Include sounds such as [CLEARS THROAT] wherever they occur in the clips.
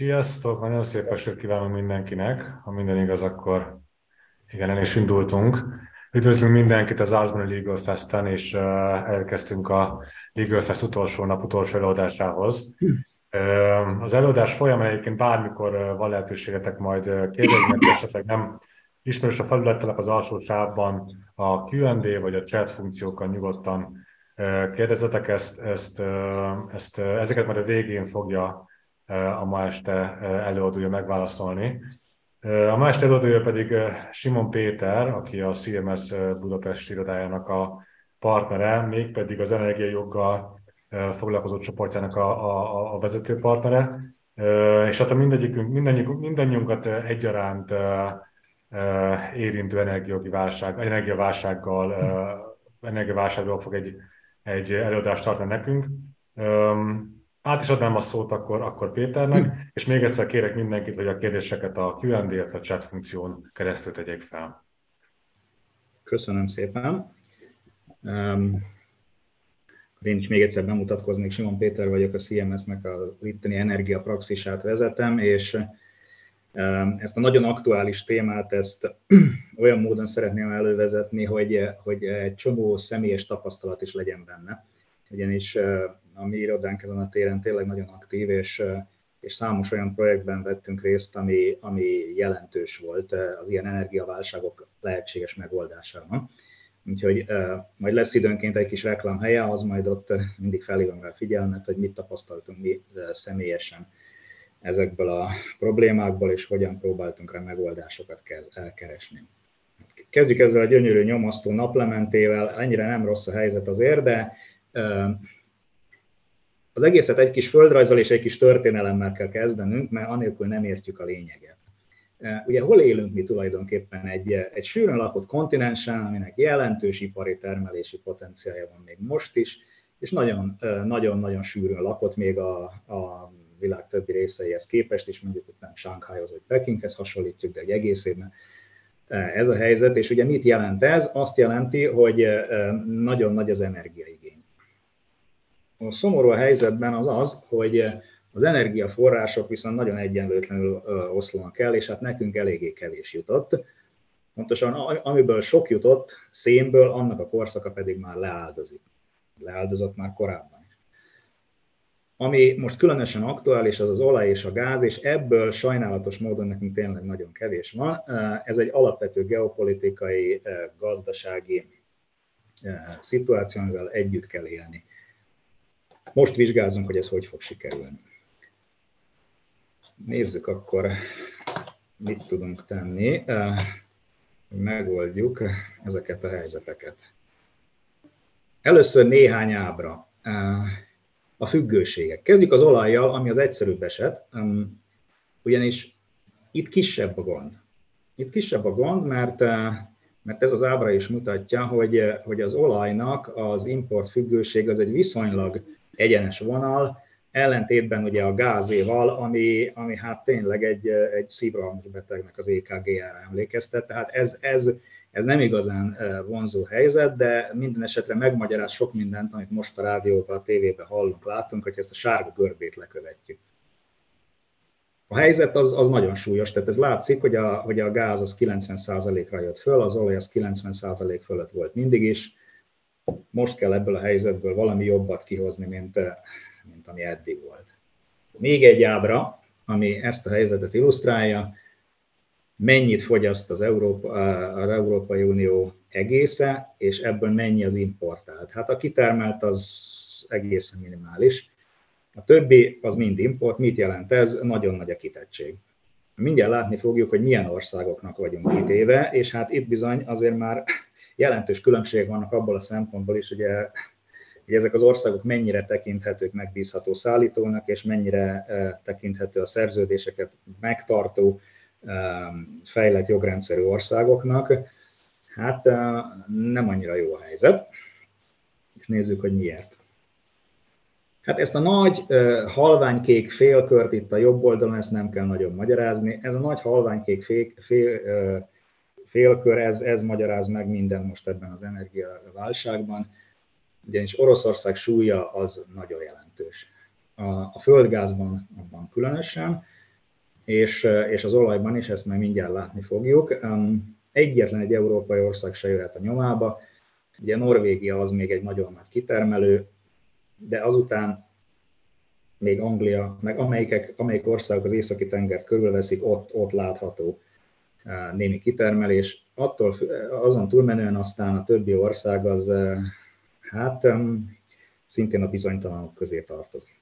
Sziasztok! Nagyon szép estét kívánok mindenkinek. Ha minden igaz, akkor igen, el is indultunk. Üdvözlünk mindenkit az Ázmani Legal Fest-en, és uh, elkezdtünk a Legal Fest utolsó nap utolsó előadásához. Uh, az előadás folyamán egyébként bármikor uh, van lehetőségetek majd kérdezni, esetleg nem ismerős a felülettelek az alsó sávban a Q&A vagy a chat funkciókkal nyugodtan kérdezzetek ezt, ezt, ezt, ezeket majd a végén fogja a ma este előadója megválaszolni. A ma este előadója pedig Simon Péter, aki a CMS Budapest irodájának a partnere, mégpedig az energiajoggal foglalkozó csoportjának a, a, a vezető partnere. És hát a mindegyikünk, mindannyiunk, mindannyiunkat egyaránt érintő energiajogi válság, energiaválsággal, energiaválsággal fog egy, egy előadást tartani nekünk. Át is adnám a szót akkor, akkor Péternek, hm. és még egyszer kérek mindenkit, hogy a kérdéseket a Q&A, illetve a chat funkción keresztül tegyék fel. Köszönöm szépen. Um, én is még egyszer bemutatkoznék, Simon Péter vagyok, a CMS-nek az itteni energiapraxisát vezetem, és um, ezt a nagyon aktuális témát, ezt [CLEARS THROAT] olyan módon szeretném elővezetni, hogy, hogy egy csomó személyes tapasztalat is legyen benne. Ugyanis a mi irodánk ezen a téren tényleg nagyon aktív, és, és számos olyan projektben vettünk részt, ami, ami jelentős volt az ilyen energiaválságok lehetséges megoldásában. Úgyhogy majd lesz időnként egy kis reklámhelye, az majd ott mindig felhívom rá figyelmet, hogy mit tapasztaltunk mi személyesen ezekből a problémákból, és hogyan próbáltunk rá megoldásokat elkeresni. Kezdjük ezzel a gyönyörű nyomasztó naplementével, ennyire nem rossz a helyzet azért, de az egészet egy kis földrajzal és egy kis történelemmel kell kezdenünk, mert anélkül nem értjük a lényeget. Ugye hol élünk mi tulajdonképpen egy, egy sűrűn lakott kontinensen, aminek jelentős ipari termelési potenciálja van még most is, és nagyon-nagyon sűrűn lakott még a, a világ többi részeihez képest, és mondjuk itt nem Shanghaihoz vagy Pekinghez hasonlítjuk, de egy egészében ez a helyzet, és ugye mit jelent ez? Azt jelenti, hogy nagyon nagy az energiaigény. A szomorú a helyzetben az az, hogy az energiaforrások viszont nagyon egyenlőtlenül oszlanak el, és hát nekünk eléggé kevés jutott. Pontosan amiből sok jutott, szénből, annak a korszaka pedig már leáldozik. Leáldozott már korábban is. Ami most különösen aktuális, az az olaj és a gáz, és ebből sajnálatos módon nekünk tényleg nagyon kevés van. Ez egy alapvető geopolitikai, gazdasági szituáció, amivel együtt kell élni. Most vizsgázunk, hogy ez hogy fog sikerülni. Nézzük akkor, mit tudunk tenni, hogy megoldjuk ezeket a helyzeteket. Először néhány ábra. A függőségek. Kezdjük az olajjal, ami az egyszerűbb eset, ugyanis itt kisebb a gond. Itt kisebb a gond, mert, mert ez az ábra is mutatja, hogy, hogy az olajnak az import függőség az egy viszonylag egyenes vonal, ellentétben ugye a gázéval, ami, ami hát tényleg egy, egy szívrohamos betegnek az EKG-jára emlékeztet, tehát ez, ez, ez nem igazán vonzó helyzet, de minden esetre megmagyaráz sok mindent, amit most a rádióban, a tévében hallunk, látunk, hogy ezt a sárga görbét lekövetjük. A helyzet az, az nagyon súlyos, tehát ez látszik, hogy a, hogy a gáz az 90%-ra jött föl, az olaj az 90% fölött volt mindig is, most kell ebből a helyzetből valami jobbat kihozni, mint, eh, mint ami eddig volt. Még egy ábra, ami ezt a helyzetet illusztrálja, mennyit fogyaszt az, Európa, eh, az Európai Unió egésze, és ebből mennyi az importált. Hát a kitermelt az egészen minimális. A többi az mind import. Mit jelent ez? Nagyon nagy a kitettség. Mindjárt látni fogjuk, hogy milyen országoknak vagyunk kitéve, és hát itt bizony azért már jelentős különbségek vannak abból a szempontból is, hogy, hogy ezek az országok mennyire tekinthetők megbízható szállítónak, és mennyire tekinthető a szerződéseket megtartó, fejlett jogrendszerű országoknak. Hát nem annyira jó a helyzet, és nézzük, hogy miért. Hát ezt a nagy halványkék félkört itt a jobb oldalon, ezt nem kell nagyon magyarázni. Ez a nagy halványkék fél, fél, félkör, ez, ez magyaráz meg minden most ebben az energiaválságban, ugyanis Oroszország súlya az nagyon jelentős. A, a földgázban abban különösen, és, és az olajban is, ezt már mindjárt látni fogjuk. Egyetlen egy európai ország se jöhet a nyomába, ugye Norvégia az még egy nagyon nagy kitermelő, de azután még Anglia, meg amelyik, amelyik országok az északi tengert körülveszik, ott, ott látható némi kitermelés. Attól, azon túlmenően aztán a többi ország az hát szintén a bizonytalanok közé tartozik.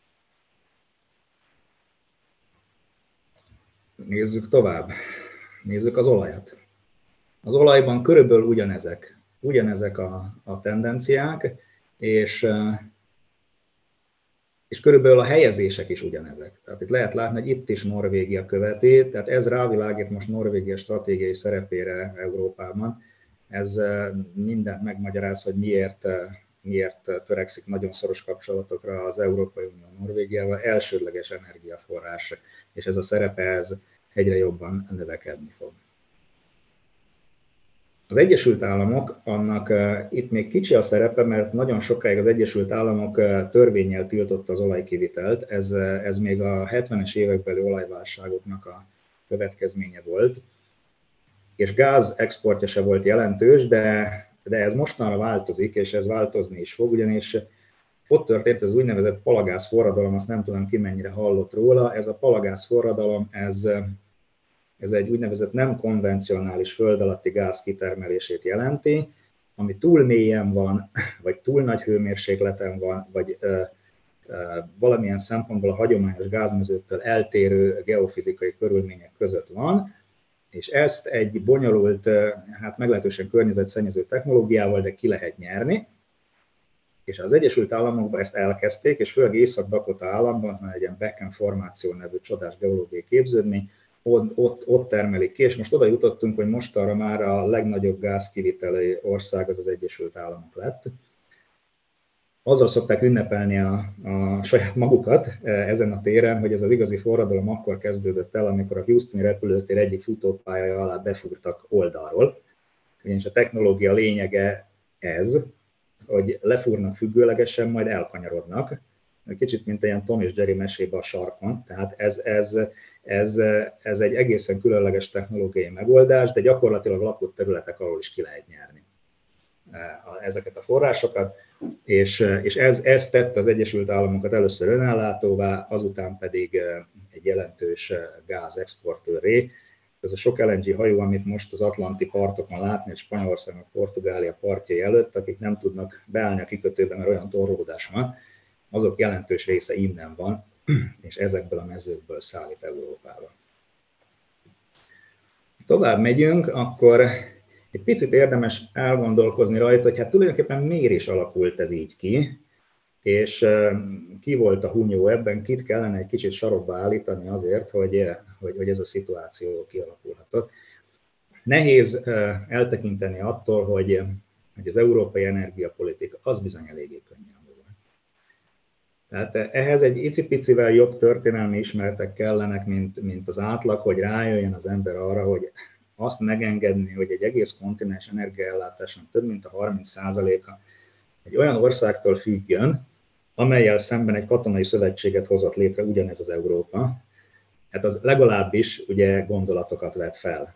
Nézzük tovább. Nézzük az olajat. Az olajban körülbelül ugyanezek, ugyanezek a, a tendenciák, és, és körülbelül a helyezések is ugyanezek. Tehát itt lehet látni, hogy itt is Norvégia követi, tehát ez rávilágít most Norvégia stratégiai szerepére Európában. Ez mindent megmagyaráz, hogy miért miért törekszik nagyon szoros kapcsolatokra az Európai Unió Norvégiával, elsődleges energiaforrás, és ez a szerepe ez egyre jobban növekedni fog. Az Egyesült Államok, annak itt még kicsi a szerepe, mert nagyon sokáig az Egyesült Államok törvényel tiltotta az olajkivitelt, ez, ez még a 70-es évekbeli olajválságoknak a következménye volt, és gáz exportja se volt jelentős, de de ez mostanra változik, és ez változni is fog, ugyanis ott történt az úgynevezett palagász forradalom, azt nem tudom ki mennyire hallott róla, ez a palagász forradalom, ez, ez egy úgynevezett nem konvencionális föld alatti gáz kitermelését jelenti, ami túl mélyen van, [LAUGHS] vagy túl nagy hőmérsékleten van, vagy ö, ö, valamilyen szempontból a hagyományos gázmezőktől eltérő geofizikai körülmények között van, és ezt egy bonyolult, hát meglehetősen környezetszennyező technológiával, de ki lehet nyerni, és az Egyesült Államokban ezt elkezdték, és főleg Észak-Dakota államban egy ilyen Becken formáció nevű csodás geológiai képződmény, ott, ott, ott termelik ki, és most oda jutottunk, hogy most arra már a legnagyobb gázkiviteli ország az az Egyesült Államok lett azzal szokták ünnepelni a, a saját magukat e, ezen a téren, hogy ez az igazi forradalom akkor kezdődött el, amikor a Houstoni repülőtér egyik futópályaja alá befúrtak oldalról. Ugyanis a technológia lényege ez, hogy lefúrnak függőlegesen, majd elkanyarodnak. Kicsit, mint ilyen Tom és Jerry mesébe a sarkon. Tehát ez, ez, ez, ez egy egészen különleges technológiai megoldás, de gyakorlatilag lakott területek alól is ki lehet nyerni e, ezeket a forrásokat és, és ez, ez tette az Egyesült Államokat először önellátóvá, azután pedig egy jelentős gázexportőré. Ez a sok LNG hajó, amit most az Atlanti partokon látni, és Spanyolország, Portugália partjai előtt, akik nem tudnak beállni a kikötőben, mert olyan torlódás van, azok jelentős része innen van, [CLEARS THROAT] és ezekből a mezőkből szállít Európába. Tovább megyünk, akkor egy picit érdemes elgondolkozni rajta, hogy hát tulajdonképpen miért is alakult ez így ki, és ki volt a hunyó ebben, kit kellene egy kicsit sarokba állítani azért, hogy, hogy, hogy ez a szituáció kialakulhatott. Nehéz eltekinteni attól, hogy, hogy az európai energiapolitika az bizony eléggé volt. Tehát ehhez egy icipicivel jobb történelmi ismertek kellenek, mint, mint az átlag, hogy rájöjjön az ember arra, hogy azt megengedni, hogy egy egész kontinens energiaellátáson több mint a 30%-a egy olyan országtól függjön, amelyel szemben egy katonai szövetséget hozott létre ugyanez az Európa, hát az legalábbis ugye gondolatokat vet fel.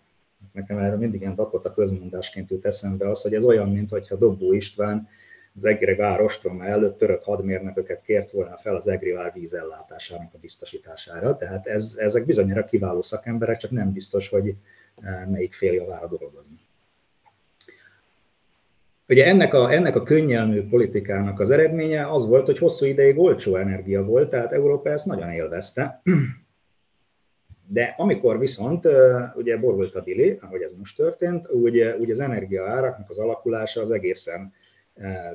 Nekem erről mindig ilyen a közmondásként jut eszembe az, hogy ez olyan, mintha Dobó István az Egri vár ostroma előtt török hadmérnököket kért volna fel az Egri vár vízellátásának a biztosítására. Tehát ez, ezek bizonyára kiváló szakemberek, csak nem biztos, hogy melyik fél javára dolgozni. Ugye ennek a, ennek a könnyelmű politikának az eredménye az volt, hogy hosszú ideig olcsó energia volt, tehát Európa ezt nagyon élvezte. De amikor viszont ugye borult a dili, ahogy ez most történt, úgy, úgy az energia áraknak az alakulása az egészen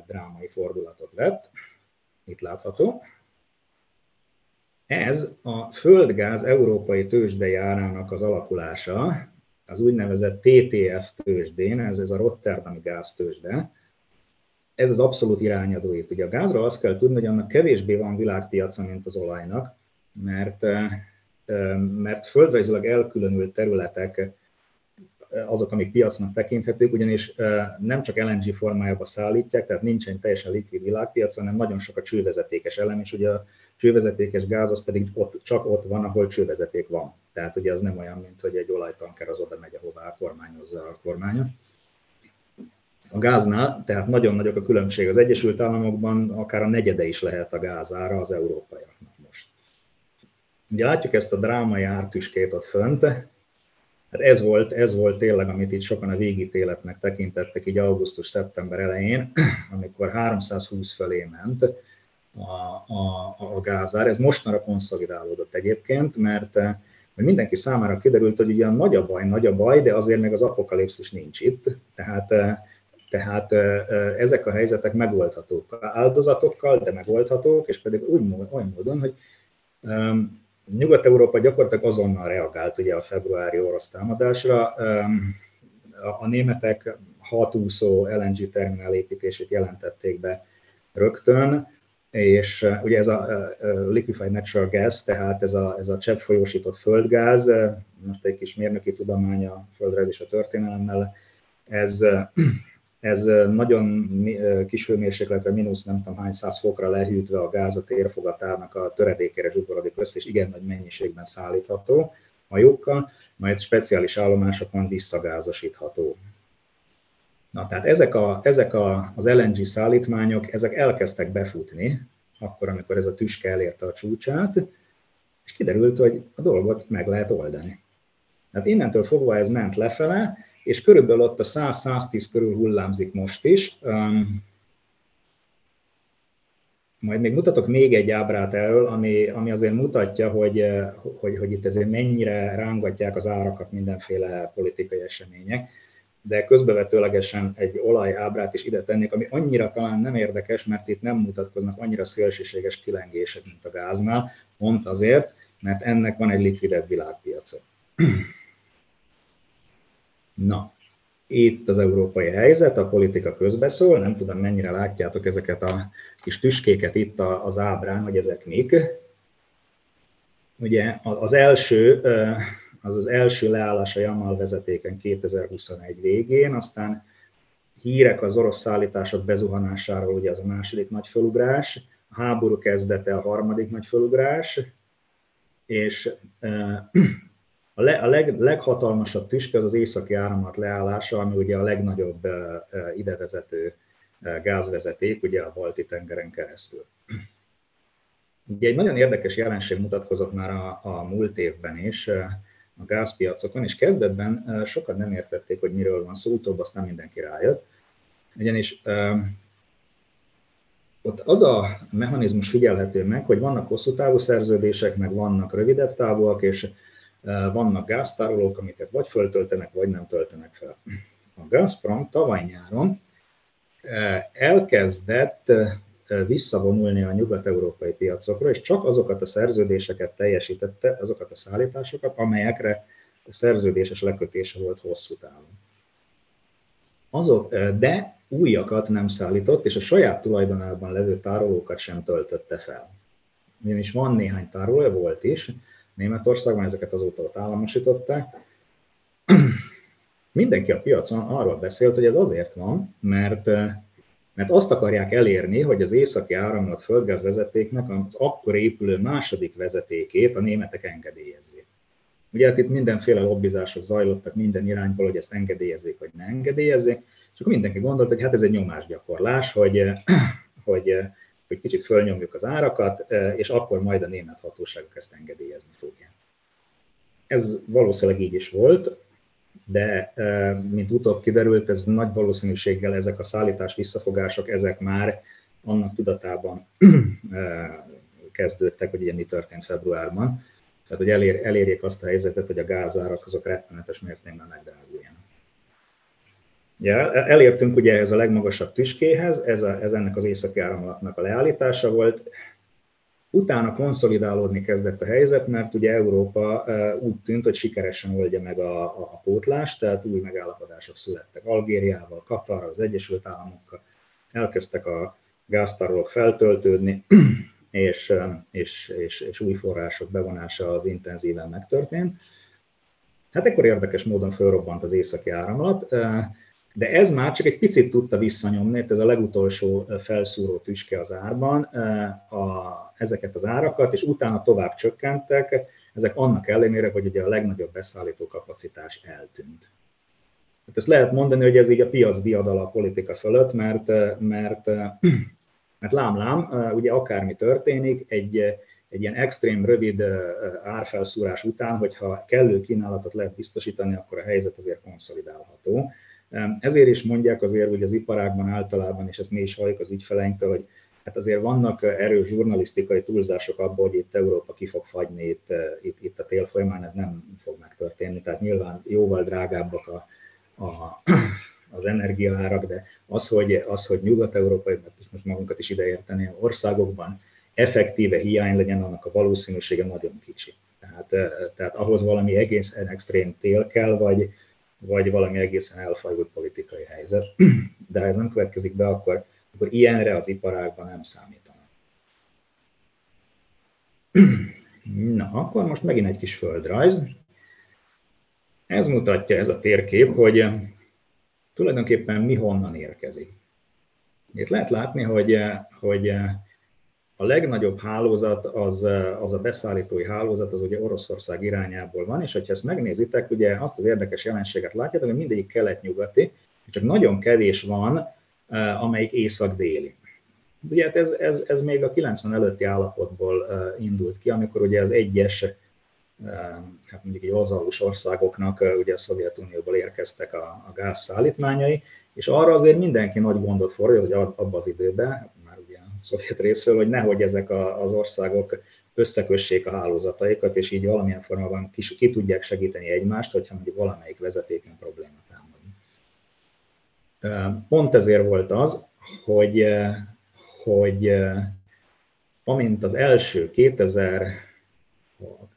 drámai fordulatot vett. Itt látható. Ez a földgáz európai tőzsdei árának az alakulása, az úgynevezett TTF tőzsdén, ez, ez a Rotterdami gáztőzsde, ez az abszolút irányadó itt. Ugye a gázról azt kell tudni, hogy annak kevésbé van világpiaca, mint az olajnak, mert, mert földrajzilag elkülönült területek azok, amik piacnak tekinthetők, ugyanis nem csak LNG formájába szállítják, tehát nincsen teljesen likvid világpiac, hanem nagyon sok a csővezetékes elem, és ugye a csővezetékes gáz az pedig ott, csak ott van, ahol csővezeték van. Tehát ugye az nem olyan, mint hogy egy olajtanker az oda megy, ahová kormányozza a kormánya. A gáznál, tehát nagyon nagyok a különbség. Az Egyesült Államokban akár a negyede is lehet a gázára az európaiaknak most. Ugye látjuk ezt a drámai ártüskét ott fönt, Hát ez volt, ez volt tényleg, amit itt sokan a végítéletnek tekintettek így augusztus-szeptember elején, [CLEARS THROAT] amikor 320 fölé ment a, a, a gázár. Ez mostanra konszolidálódott egyébként, mert, mert mindenki számára kiderült, hogy ugye nagy a baj, nagy a baj, de azért még az apokalipszis nincs itt. Tehát, tehát ezek a helyzetek megoldhatók áldozatokkal, de megoldhatók, és pedig úgy, olyan módon, hogy Nyugat-Európa gyakorlatilag azonnal reagált ugye a februári orosz támadásra. A németek hatúszó LNG terminál építését jelentették be rögtön, és ugye ez a liquefied natural gas, tehát ez a, ez a csepp folyósított földgáz, most egy kis mérnöki tudomány a földrejz a történelemmel, ez ez nagyon kis hőmérsékletre, mínusz nem tudom hány száz fokra lehűtve a gáz a térfogatának a töredékére zsugorodik össze, és igen nagy mennyiségben szállítható hajókkal, majd speciális állomásokon visszagázosítható. Na, tehát ezek, a, ezek a, az LNG szállítmányok, ezek elkezdtek befutni, akkor, amikor ez a tüske elérte a csúcsát, és kiderült, hogy a dolgot meg lehet oldani. Tehát innentől fogva ez ment lefele, és körülbelül ott a 100-110 körül hullámzik most is. Majd még mutatok még egy ábrát erről, ami, ami azért mutatja, hogy, hogy, hogy itt ezért mennyire rángatják az árakat mindenféle politikai események, de közbevetőlegesen egy olajábrát is ide tennék, ami annyira talán nem érdekes, mert itt nem mutatkoznak annyira szélsőséges kilengések, mint a gáznál, pont azért, mert ennek van egy likvidebb világpiaca. Na, itt az európai helyzet, a politika közbeszól, nem tudom mennyire látjátok ezeket a kis tüskéket itt az ábrán, hogy ezek mik. Ugye az első, az az első leállás a Jamal vezetéken 2021 végén, aztán hírek az orosz szállítások bezuhanásáról, ugye az a második nagy fölugrás, a háború kezdete a harmadik nagy fölugrás, és a, le, a leg, leghatalmasabb tüske az az északi áramlat leállása, ami ugye a legnagyobb idevezető gázvezeték, ugye a balti tengeren keresztül. Ugye egy nagyon érdekes jelenség mutatkozott már a, a múlt évben is a gázpiacokon, és kezdetben sokan nem értették, hogy miről van szó, utóbb aztán mindenki rájött. Ugyanis ott az a mechanizmus figyelhető meg, hogy vannak hosszú távú szerződések, meg vannak rövidebb távúak, és vannak gáztárolók, amiket vagy föltöltenek, vagy nem töltenek fel. A Gazprom tavaly nyáron elkezdett visszavonulni a nyugat-európai piacokra, és csak azokat a szerződéseket teljesítette, azokat a szállításokat, amelyekre a szerződéses lekötése volt hosszú távon. Azok, de újakat nem szállított, és a saját tulajdonában levő tárolókat sem töltötte fel. Ugyanis van néhány tárolója, volt is, Németországban, ezeket azóta ott államosították. [CLEARS THROAT] Mindenki a piacon arról beszélt, hogy ez azért van, mert, mert azt akarják elérni, hogy az északi áramlat földgázvezetéknek az akkor épülő második vezetékét a németek engedélyezzék. Ugye hát itt mindenféle lobbizások zajlottak minden irányból, hogy ezt engedélyezzék vagy ne engedélyezzék, és akkor mindenki gondolta, hogy hát ez egy nyomásgyakorlás, hogy, [CLEARS THROAT] hogy hogy kicsit fölnyomjuk az árakat, és akkor majd a német hatóságok ezt engedélyezni fogják. Ez valószínűleg így is volt, de mint utóbb kiderült, ez nagy valószínűséggel ezek a szállítás visszafogások, ezek már annak tudatában kezdődtek, hogy ilyen mi történt februárban. Tehát, hogy elér, elérjék azt a helyzetet, hogy a gázárak azok rettenetes mértékben megdráguljanak. Ja, elértünk ugye ez a legmagasabb tüskéhez, ez, a, ez ennek az északi áramlatnak a leállítása volt. Utána konszolidálódni kezdett a helyzet, mert ugye Európa úgy tűnt, hogy sikeresen oldja meg a, a, a pótlást, tehát új megállapodások születtek Algériával, Katarral, az Egyesült Államokkal. Elkezdtek a gáztárolók feltöltődni, [CLEARS THROAT] és, és, és, és új források bevonása az intenzíven megtörtént. Hát ekkor érdekes módon fölrobbant az északi áramlat, de ez már csak egy picit tudta visszanyomni, ez a legutolsó felszúró tüske az árban, a, ezeket az árakat, és utána tovább csökkentek, ezek annak ellenére, hogy ugye a legnagyobb beszállító kapacitás eltűnt. Hát ezt lehet mondani, hogy ez így a piac diadala a politika fölött, mert, mert, [CLEARS THROAT] mert lám-lám, ugye akármi történik, egy, egy ilyen extrém rövid árfelszúrás után, hogyha kellő kínálatot lehet biztosítani, akkor a helyzet azért konszolidálható. Ezért is mondják azért, hogy az iparágban általában, és ezt mi is halljuk az ügyfeleinktől, hogy hát azért vannak erős žurnalisztikai túlzások abból, hogy itt Európa ki fog fagyni itt, itt, itt a tél folyamán, ez nem fog megtörténni. Tehát nyilván jóval drágábbak a, a, [CLEARS THROAT] az energiaárak, de az, hogy, az, hogy nyugat-európai, most magunkat is ideérteni, országokban effektíve hiány legyen, annak a valószínűsége nagyon kicsi. Tehát, tehát ahhoz valami egészen extrém tél kell, vagy, vagy valami egészen elfajult politikai helyzet. [CLEARS THROAT] De ha ez nem következik be, akkor, akkor ilyenre az iparágban nem számítanak. [CLEARS THROAT] Na, akkor most megint egy kis földrajz. Ez mutatja ez a térkép, hogy tulajdonképpen mi honnan érkezik. Itt lehet látni, hogy, hogy a legnagyobb hálózat az, az a beszállítói hálózat, az ugye Oroszország irányából van, és ha ezt megnézitek, ugye azt az érdekes jelenséget látjátok, hogy mindegyik kelet-nyugati, csak nagyon kevés van, amelyik észak-déli. Ugye hát ez, ez, ez még a 90 előtti állapotból indult ki, amikor ugye az egyes, hát mondjuk egy vazalus országoknak ugye a Szovjetunióból érkeztek a, a gázszállítmányai, és arra azért mindenki nagy gondot fordít, hogy abban az időben, szovjet részről, hogy nehogy ezek az országok összekössék a hálózataikat, és így valamilyen formában ki, ki tudják segíteni egymást, hogyha mondjuk valamelyik vezetéken probléma támad. Pont ezért volt az, hogy, hogy amint az első 2000,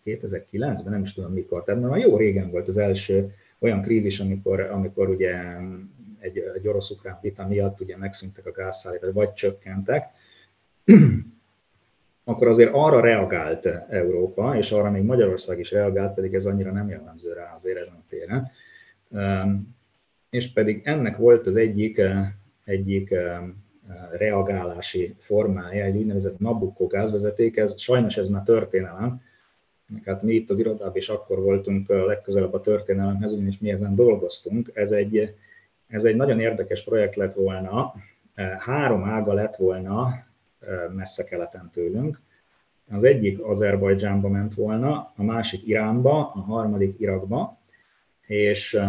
2009-ben, nem is tudom mikor, tehát már jó régen volt az első olyan krízis, amikor, amikor ugye egy, egy orosz-ukrán vita miatt ugye megszűntek a gázszállítások, vagy csökkentek, [CLEARS THROAT] akkor azért arra reagált Európa, és arra még Magyarország is reagált, pedig ez annyira nem jellemző rá azért ezen a téren. És pedig ennek volt az egyik, egyik reagálási formája, egy úgynevezett Nabucco gázvezeték, ez, sajnos ez már történelem, hát mi itt az irodában is akkor voltunk legközelebb a történelemhez, ugyanis mi ezen dolgoztunk. Ez egy, ez egy nagyon érdekes projekt lett volna, három ága lett volna messze keleten tőlünk. Az egyik Azerbajdzsánba ment volna, a másik Iránba, a harmadik Irakba, és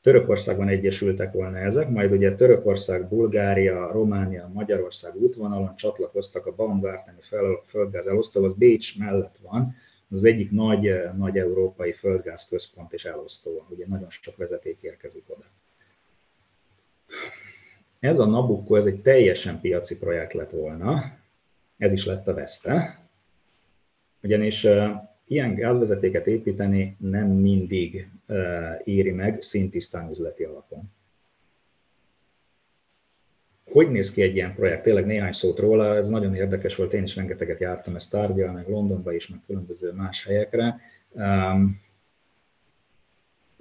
Törökországban egyesültek volna ezek, majd ugye Törökország, Bulgária, Románia, Magyarország útvonalon csatlakoztak a Baumgarteni földgáz elosztó, az Bécs mellett van, az egyik nagy, nagy európai földgáz központ és elosztó, ugye nagyon sok vezeték érkezik oda. Ez a Nabucco, ez egy teljesen piaci projekt lett volna, ez is lett a veszte, ugyanis ilyen gázvezetéket építeni nem mindig éri meg szintisztán üzleti alapon. Hogy néz ki egy ilyen projekt? Tényleg néhány szót róla, ez nagyon érdekes volt, én is rengeteget jártam ezt tárgyal, meg Londonba is, meg különböző más helyekre.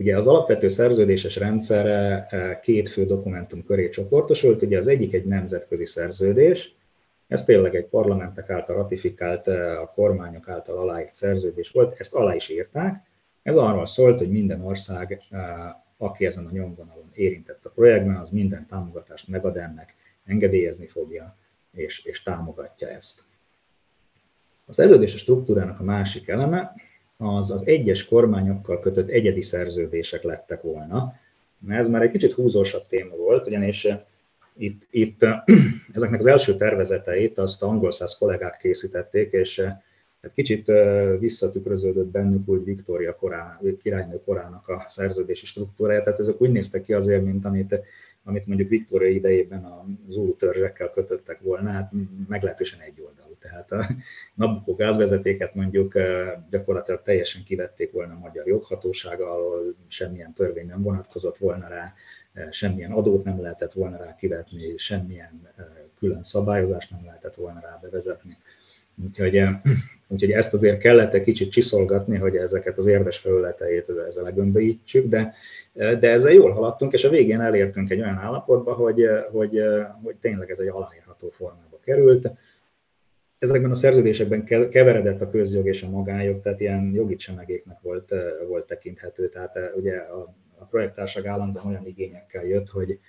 Ugye az alapvető szerződéses rendszere eh, két fő dokumentum köré csoportosult, ugye az egyik egy nemzetközi szerződés, ez tényleg egy parlamentek által ratifikált, eh, a kormányok által aláírt szerződés volt, ezt alá is írták. Ez arról szólt, hogy minden ország, eh, aki ezen a nyomvonalon érintett a projektben, az minden támogatást megad ennek, engedélyezni fogja, és, és támogatja ezt. Az előzéses struktúrának a másik eleme, az az egyes kormányokkal kötött egyedi szerződések lettek volna. Ez már egy kicsit húzósabb téma volt, ugyanis eh, itt, itt eh, [CLEARS THROAT] ezeknek az első tervezeteit azt angol száz kollégák készítették, és egy eh, kicsit visszatükröződött bennük úgy Viktória korá, királynő korának a szerződési struktúrája, tehát ezek úgy néztek ki azért, mint amit, amit mondjuk Viktória idejében a zúl törzsekkel kötöttek volna, hát meglehetősen egy oldal tehát a Nabucco gázvezetéket mondjuk gyakorlatilag teljesen kivették volna a magyar joghatóság alól, semmilyen törvény nem vonatkozott volna rá, semmilyen adót nem lehetett volna rá kivetni, semmilyen külön szabályozást nem lehetett volna rá bevezetni. Úgyhogy, [CLEARS THROAT] úgyhogy ezt azért kellett egy kicsit csiszolgatni, hogy ezeket az érves felületeit ezzel legömböítsük, de, de ezzel jól haladtunk, és a végén elértünk egy olyan állapotba, hogy, hogy, hogy tényleg ez egy aláírható formába került ezekben a szerződésekben keveredett a közjog és a magánjog, tehát ilyen jogi csemegéknek volt, volt tekinthető. Tehát ugye a, a projektárság állandóan olyan igényekkel jött, hogy,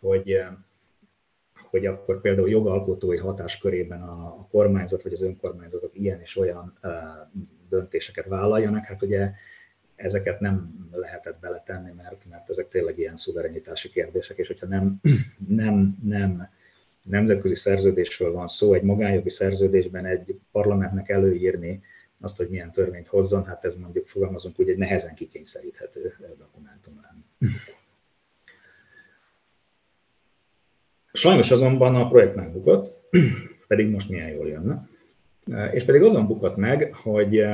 hogy, hogy akkor például jogalkotói hatáskörében a, a kormányzat vagy az önkormányzatok ilyen és olyan döntéseket vállaljanak. Hát ugye ezeket nem lehetett beletenni, mert, mert ezek tényleg ilyen szuverenitási kérdések, és hogyha nem, [CLEARS THROAT] nem, nem nemzetközi szerződésről van szó, egy magánjogi szerződésben egy parlamentnek előírni azt, hogy milyen törvényt hozzon, hát ez mondjuk fogalmazunk úgy egy nehezen kikényszeríthető dokumentum lenne. Sajnos azonban a projekt megbukott, [CLEARS THROAT] pedig most milyen jól jönne. És pedig azon bukott meg, hogy,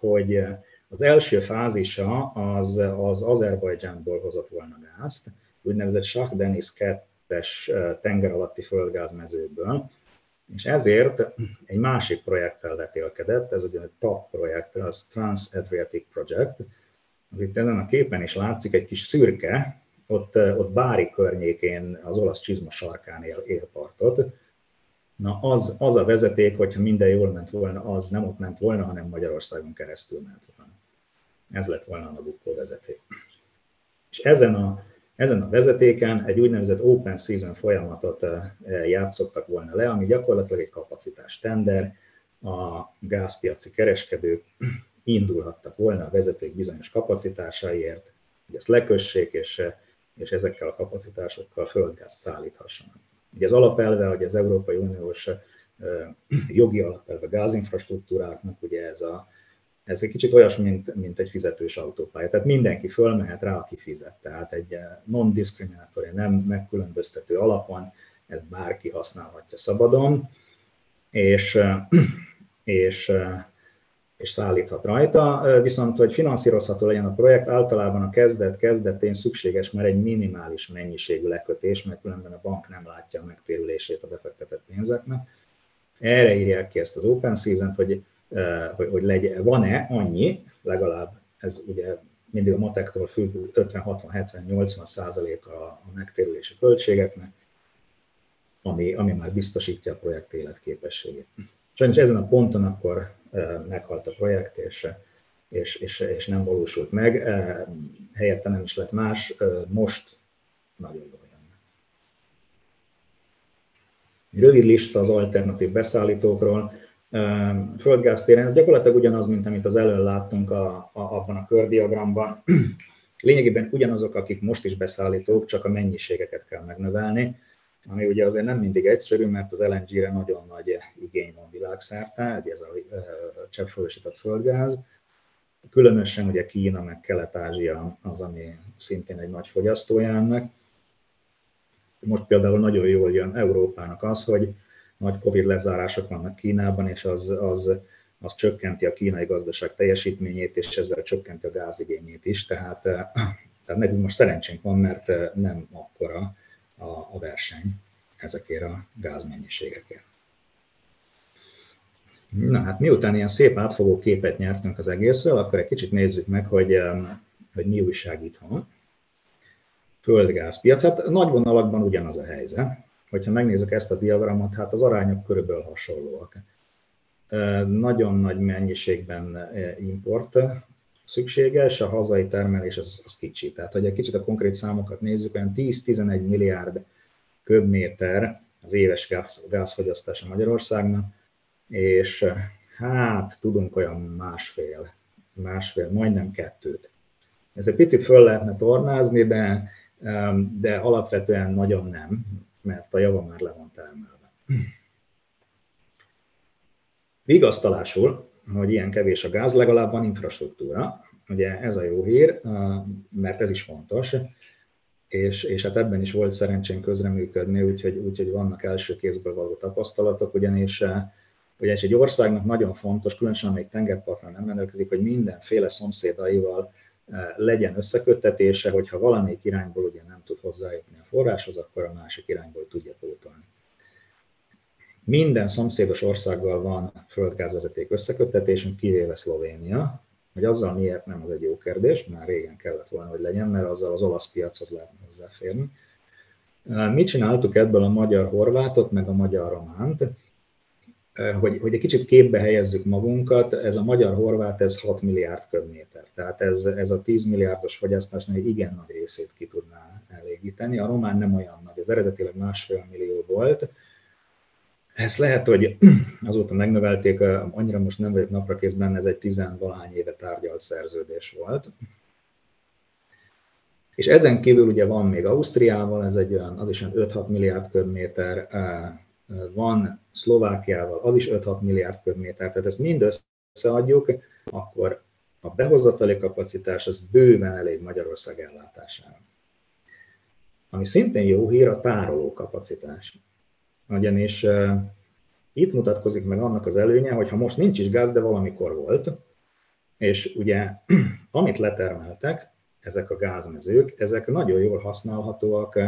hogy az első fázisa az, az Azerbajdzsánból hozott volna gázt, úgynevezett Shah Denis 2 es tenger alatti földgázmezőkből, és ezért egy másik projekttel letélkedett, ez ugye egy TAP projekt, az Trans-Adriatic Project, az itt ezen a képen is látszik egy kis szürke, ott, ott Bári környékén, az olasz csizma sarkán él, él partot. Na az, az a vezeték, hogyha minden jól ment volna, az nem ott ment volna, hanem Magyarországon keresztül ment volna. Ez lett volna a Nabucco vezeték. És ezen a ezen a vezetéken egy úgynevezett open season folyamatot játszottak volna le, ami gyakorlatilag egy kapacitás tender, a gázpiaci kereskedők indulhattak volna a vezeték bizonyos kapacitásaiért, hogy ezt lekössék, és, és ezekkel a kapacitásokkal földgáz szállíthassanak. Ugye az alapelve, hogy az Európai Uniós jogi alapelve gázinfrastruktúráknak, ugye ez a ez egy kicsit olyas, mint, mint egy fizetős autópálya. Tehát mindenki fölmehet rá, aki fizet. Tehát egy non-diszkriminátori, nem megkülönböztető alapon ezt bárki használhatja szabadon, és, és, és szállíthat rajta. Viszont, hogy finanszírozható legyen a projekt, általában a kezdet kezdetén szükséges, mert egy minimális mennyiségű lekötés, mert különben a bank nem látja a megtérülését a befektetett pénzeknek. Erre írják ki ezt az Open Season-t, hogy hogy, hogy legyen, van-e annyi, legalább ez ugye mindig a matektól függ 50, 60, 70, 80 százalék a, a megtérülési költségeknek, ami, ami már biztosítja a projekt életképességét. Sajnos ezen a ponton akkor meghalt a projekt, és, és, és, és nem valósult meg, helyette nem is lett más, most nagyon jó jönne. Rövid lista az alternatív beszállítókról földgáztéren, ez gyakorlatilag ugyanaz, mint amit az elől láttunk a, a, abban a kördiagramban. Lényegében ugyanazok, akik most is beszállítók, csak a mennyiségeket kell megnövelni, ami ugye azért nem mindig egyszerű, mert az LNG-re nagyon nagy igény van világszerte, ugye ez a cseppfolyósított földgáz. Különösen ugye Kína meg Kelet-Ázsia az, ami szintén egy nagy fogyasztója ennek. Most például nagyon jól jön Európának az, hogy nagy Covid lezárások vannak Kínában, és az, az, az csökkenti a kínai gazdaság teljesítményét, és ezzel csökkenti a gázigényét is. Tehát, eh, tehát nekünk most szerencsénk van, mert nem akkora a, a verseny ezekért a gázmennyiségekért. Na hát miután ilyen szép átfogó képet nyertünk az egészről, akkor egy kicsit nézzük meg, hogy, eh, hogy mi újság itthon. Földgázpiac, hát nagy vonalakban ugyanaz a helyzet hogyha megnézzük ezt a diagramot, hát az arányok körülbelül hasonlóak. Nagyon nagy mennyiségben import szükséges, a hazai termelés az, az kicsi. Tehát, hogy egy kicsit a konkrét számokat nézzük, olyan 10-11 milliárd köbméter az éves gáz, gázfogyasztása Magyarországnak, és hát tudunk olyan másfél, másfél, majdnem kettőt. Ez egy picit föl lehetne tornázni, de, de alapvetően nagyon nem mert a java már le van termelve. Vigasztalásul, hogy ilyen kevés a gáz, legalább van infrastruktúra. Ugye ez a jó hír, mert ez is fontos, és, és hát ebben is volt szerencsén közreműködni, úgyhogy, úgyhogy vannak első kézből való tapasztalatok, ugyanis ugyanis egy országnak nagyon fontos, különösen amelyik tengerpartnál nem rendelkezik, hogy mindenféle szomszédaival legyen összeköttetése, hogyha valamelyik irányból ugye nem tud hozzájutni a forráshoz, akkor a másik irányból tudja pótolni. Minden szomszédos országgal van földgázvezeték összeköttetésünk, kivéve Szlovénia. Hogy azzal miért nem, az egy jó kérdés, már régen kellett volna, hogy legyen, mert azzal az olasz piachoz lehetne hozzáférni. Mit csináltuk ebből a magyar-horvátot, meg a magyar-románt? Hogy, hogy egy kicsit képbe helyezzük magunkat, ez a magyar-horvát, ez 6 milliárd köbméter. Tehát ez, ez a 10 milliárdos fogyasztásnak egy igen nagy részét ki tudná elégíteni. A román nem olyan nagy, az eredetileg másfél millió volt, ez lehet, hogy [CLEARS THROAT] azóta megnövelték, annyira most nem vagyok napra kézben, ez egy tizenvalahány éve tárgyalt szerződés volt. És ezen kívül ugye van még Ausztriával, ez egy olyan, az is olyan 5-6 milliárd köbméter, van Szlovákiával, az is 5-6 milliárd köbméter, tehát ezt mind összeadjuk, akkor a behozatali kapacitás az bőven elég Magyarország ellátására. Ami szintén jó hír, a tároló kapacitás ugyanis itt mutatkozik meg annak az előnye, hogy ha most nincs is gáz, de valamikor volt, és ugye [CLEARS THROAT] amit letermeltek, ezek a gázmezők, ezek nagyon jól használhatóak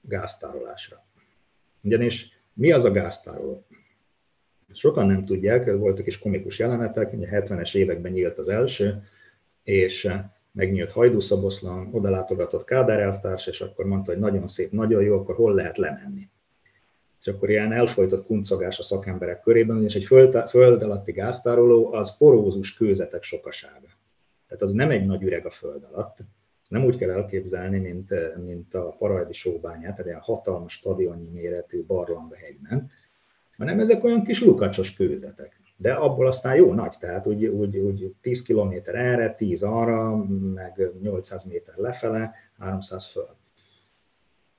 gáztárolásra. Ugyanis mi az a gáztároló? Sokan nem tudják, voltak is komikus jelenetek, ugye 70-es években nyílt az első, és megnyílt Hajdúszaboszlan, oda látogatott Kádár elvtárs, és akkor mondta, hogy nagyon szép, nagyon jó, akkor hol lehet lemenni és akkor ilyen elfolytott kuncogás a szakemberek körében, és egy föld, föld alatti gáztároló az porózus kőzetek sokasága. Tehát az nem egy nagy üreg a föld alatt, nem úgy kell elképzelni, mint, mint a parajdi sóbányát, tehát ilyen hatalmas stadionnyi méretű barlang a hegyben, hanem ezek olyan kis lukacsos kőzetek. De abból aztán jó nagy, tehát úgy, úgy, úgy 10 km erre, 10 arra, meg 800 méter lefele, 300 föld.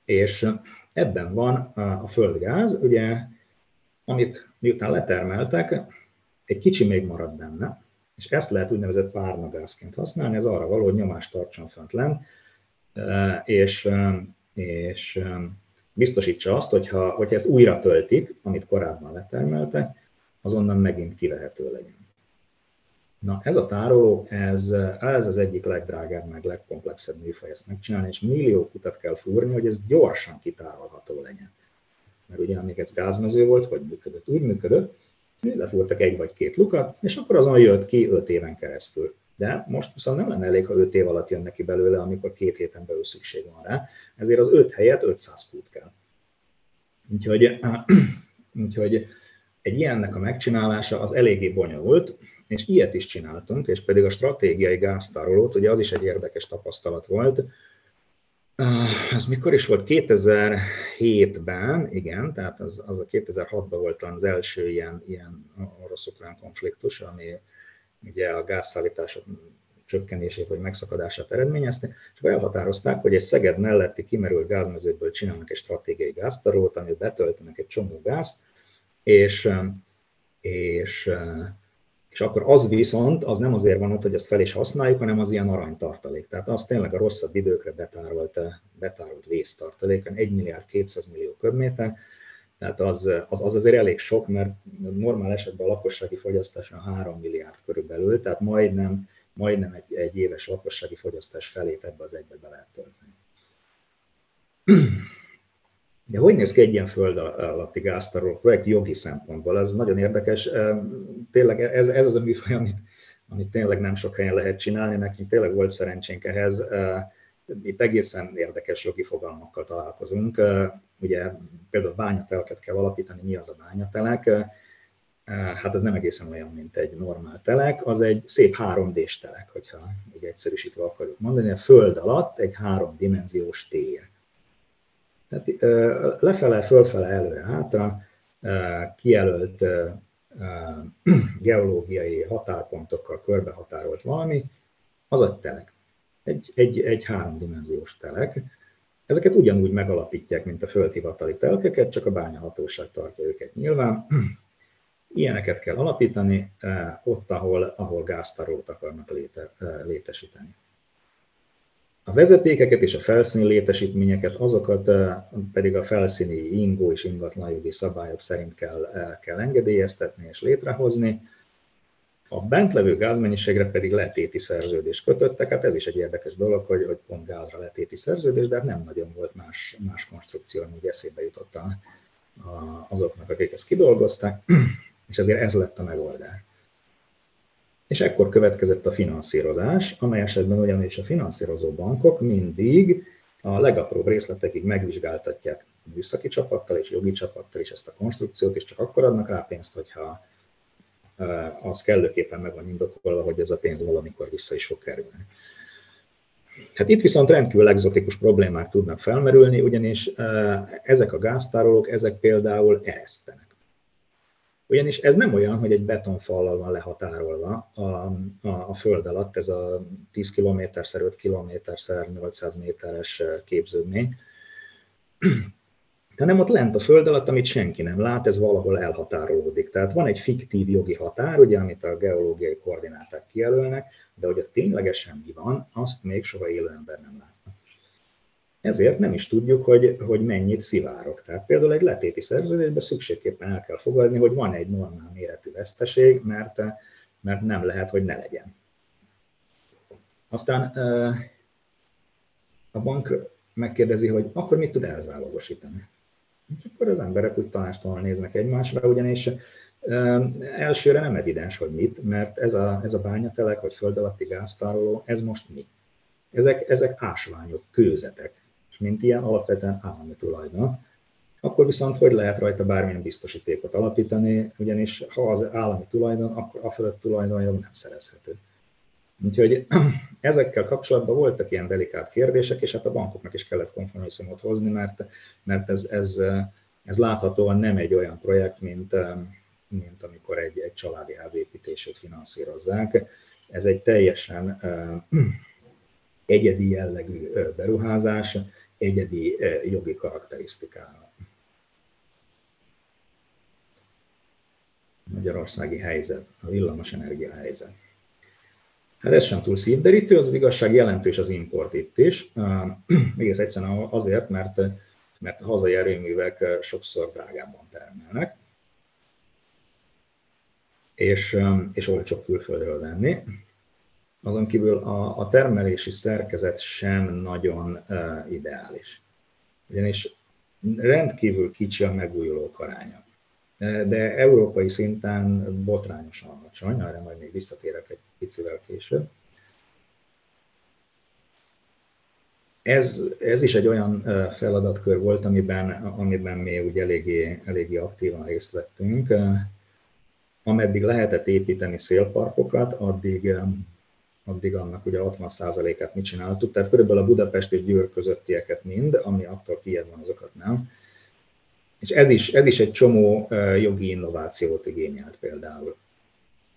És Ebben van a földgáz, ugye, amit miután letermeltek, egy kicsi még marad benne, és ezt lehet úgynevezett párnagázként használni, ez arra való, hogy nyomást tartson fönt lent, és, és biztosítsa azt, hogyha, hogyha ezt újra töltik, amit korábban letermeltek, azonnan megint kivehető legyen. Na, ez a tároló, ez, ez az egyik legdrágább, meg legkomplexebb műfaj ezt megcsinálni, és millió kutat kell fúrni, hogy ez gyorsan kitárolható legyen. Mert ugye, amíg ez gázmező volt, hogy működött, úgy működött, lefúrtak egy vagy két lukat, és akkor azon jött ki öt éven keresztül. De most viszont nem lenne elég, ha öt év alatt jön neki belőle, amikor két héten belül szükség van rá, ezért az öt helyet 500 kút kell. Úgyhogy, [CLEARS THROAT] úgyhogy egy ilyennek a megcsinálása az eléggé bonyolult, és ilyet is csináltunk, és pedig a stratégiai gáztárolót, ugye az is egy érdekes tapasztalat volt, ez mikor is volt? 2007-ben, igen, tehát az, az a 2006-ban volt az első ilyen, ilyen orosz-ukrán konfliktus, ami ugye a gázszállítás csökkenését vagy megszakadását eredményezte, és elhatározták, hogy egy Szeged melletti kimerült gázmezőből csinálnak egy stratégiai gáztárolót, amit betöltenek egy csomó gázt, és, és és akkor az viszont, az nem azért van ott, hogy ezt fel is használjuk, hanem az ilyen aranytartalék. Tehát az tényleg a rosszabb időkre betárolt, betárolt vésztartalék, 1 milliárd 200 millió köbméter, tehát az, az, az azért elég sok, mert normál esetben a lakossági fogyasztás a 3 milliárd körülbelül, tehát majdnem, majdnem egy, egy éves lakossági fogyasztás felét ebbe az egybe be lehet tölteni. De hogy néz ki egy ilyen föld alatti gáztaroló projekt jogi szempontból? Ez nagyon érdekes. Tényleg ez, ez az a műfaj, amit, amit tényleg nem sok helyen lehet csinálni. Nekünk tényleg volt szerencsénk ehhez. Itt egészen érdekes jogi fogalmakkal találkozunk. Ugye például bányatelket kell alapítani, mi az a bányatelek? Hát ez nem egészen olyan, mint egy normál telek, az egy szép 3D-s telek, hogyha így egyszerűsítve akarjuk mondani. A föld alatt egy háromdimenziós tér tehát lefele, fölfele, előre, hátra kijelölt [CLEARS THROAT] geológiai határpontokkal körbehatárolt valami, az a telek. Egy, egy, egy háromdimenziós telek. Ezeket ugyanúgy megalapítják, mint a földhivatali telkeket, csak a bányahatóság tartja őket nyilván. [CLEARS THROAT] Ilyeneket kell alapítani ott, ahol, ahol gáztarót akarnak léte, létesíteni. A vezetékeket és a felszíni létesítményeket, azokat eh, pedig a felszíni ingó és ingatlanjogi szabályok szerint kell, eh, kell engedélyeztetni és létrehozni. A bentlevő gázmennyiségre pedig letéti szerződés kötöttek, hát ez is egy érdekes dolog, hogy, hogy pont gázra letéti szerződés, de hát nem nagyon volt más, más konstrukció, ami eszébe jutott a, azoknak, akik ezt kidolgozták, [CLEARS THROAT] és ezért ez lett a megoldás. És ekkor következett a finanszírozás, amely esetben ugyanis a finanszírozó bankok mindig a legapróbb részletekig megvizsgáltatják műszaki csapattal és jogi csapattal is ezt a konstrukciót, és csak akkor adnak rá pénzt, hogyha az kellőképpen meg van indokolva, hogy ez a pénz valamikor vissza is fog kerülni. Hát itt viszont rendkívül egzotikus problémák tudnak felmerülni, ugyanis ezek a gáztárolók, ezek például eresztenek. Ugyanis ez nem olyan, hogy egy betonfallal van lehatárolva a, a, a föld alatt, ez a 10 km x 5 km x 800 méteres képződmény, hanem ott lent a föld alatt, amit senki nem lát, ez valahol elhatárolódik. Tehát van egy fiktív jogi határ, ugye, amit a geológiai koordináták kijelölnek, de hogy a ténylegesen mi van, azt még soha élő ember nem lát. Ezért nem is tudjuk, hogy, hogy mennyit szivárok. Tehát például egy letéti szerződésben szükségképpen el kell fogadni, hogy van egy normál méretű veszteség, mert, mert nem lehet, hogy ne legyen. Aztán a bank megkérdezi, hogy akkor mit tud elzálogosítani. És akkor az emberek úgy tanástalan néznek egymásra, ugyanis elsőre nem evidens, hogy mit, mert ez a, ez a bányatelek, vagy föld alatti gáztároló, ez most mi? Ezek, ezek ásványok, kőzetek, és mint ilyen alapvetően állami tulajdon. Akkor viszont hogy lehet rajta bármilyen biztosítékot alapítani, ugyanis ha az állami tulajdon, akkor a fölött tulajdonjog nem szerezhető. Úgyhogy [CLEARS THROAT] ezekkel kapcsolatban voltak ilyen delikát kérdések, és hát a bankoknak is kellett kompromisszumot hozni, mert, mert ez, ez, ez láthatóan nem egy olyan projekt, mint, mint amikor egy, egy családi ház építését finanszírozzák. Ez egy teljesen [CLEARS THROAT] egyedi jellegű beruházás, egyedi jogi karakterisztikával. Magyarországi helyzet, a villamos energia helyzet. Hát ez sem túl szívderítő, az, az igazság jelentős az import itt is. [CLEARS THROAT] Egész egyszerűen azért, mert, mert a hazai erőművek sokszor drágábban termelnek, és, és olcsóbb külföldről venni. Azon kívül a, a termelési szerkezet sem nagyon uh, ideális. Ugyanis rendkívül kicsi a megújulók aránya. De európai szinten botrányosan alacsony, arra majd még visszatérek egy picivel később. Ez, ez is egy olyan feladatkör volt, amiben, amiben mi úgy eléggé, eléggé aktívan részt vettünk. Ameddig lehetett építeni szélparkokat, addig addig annak ugye 60%-át mit csináltuk, tehát körülbelül a Budapest és Győr közöttieket mind, ami attól kijebb van, azokat nem. És ez is, ez is egy csomó jogi innovációt igényelt például.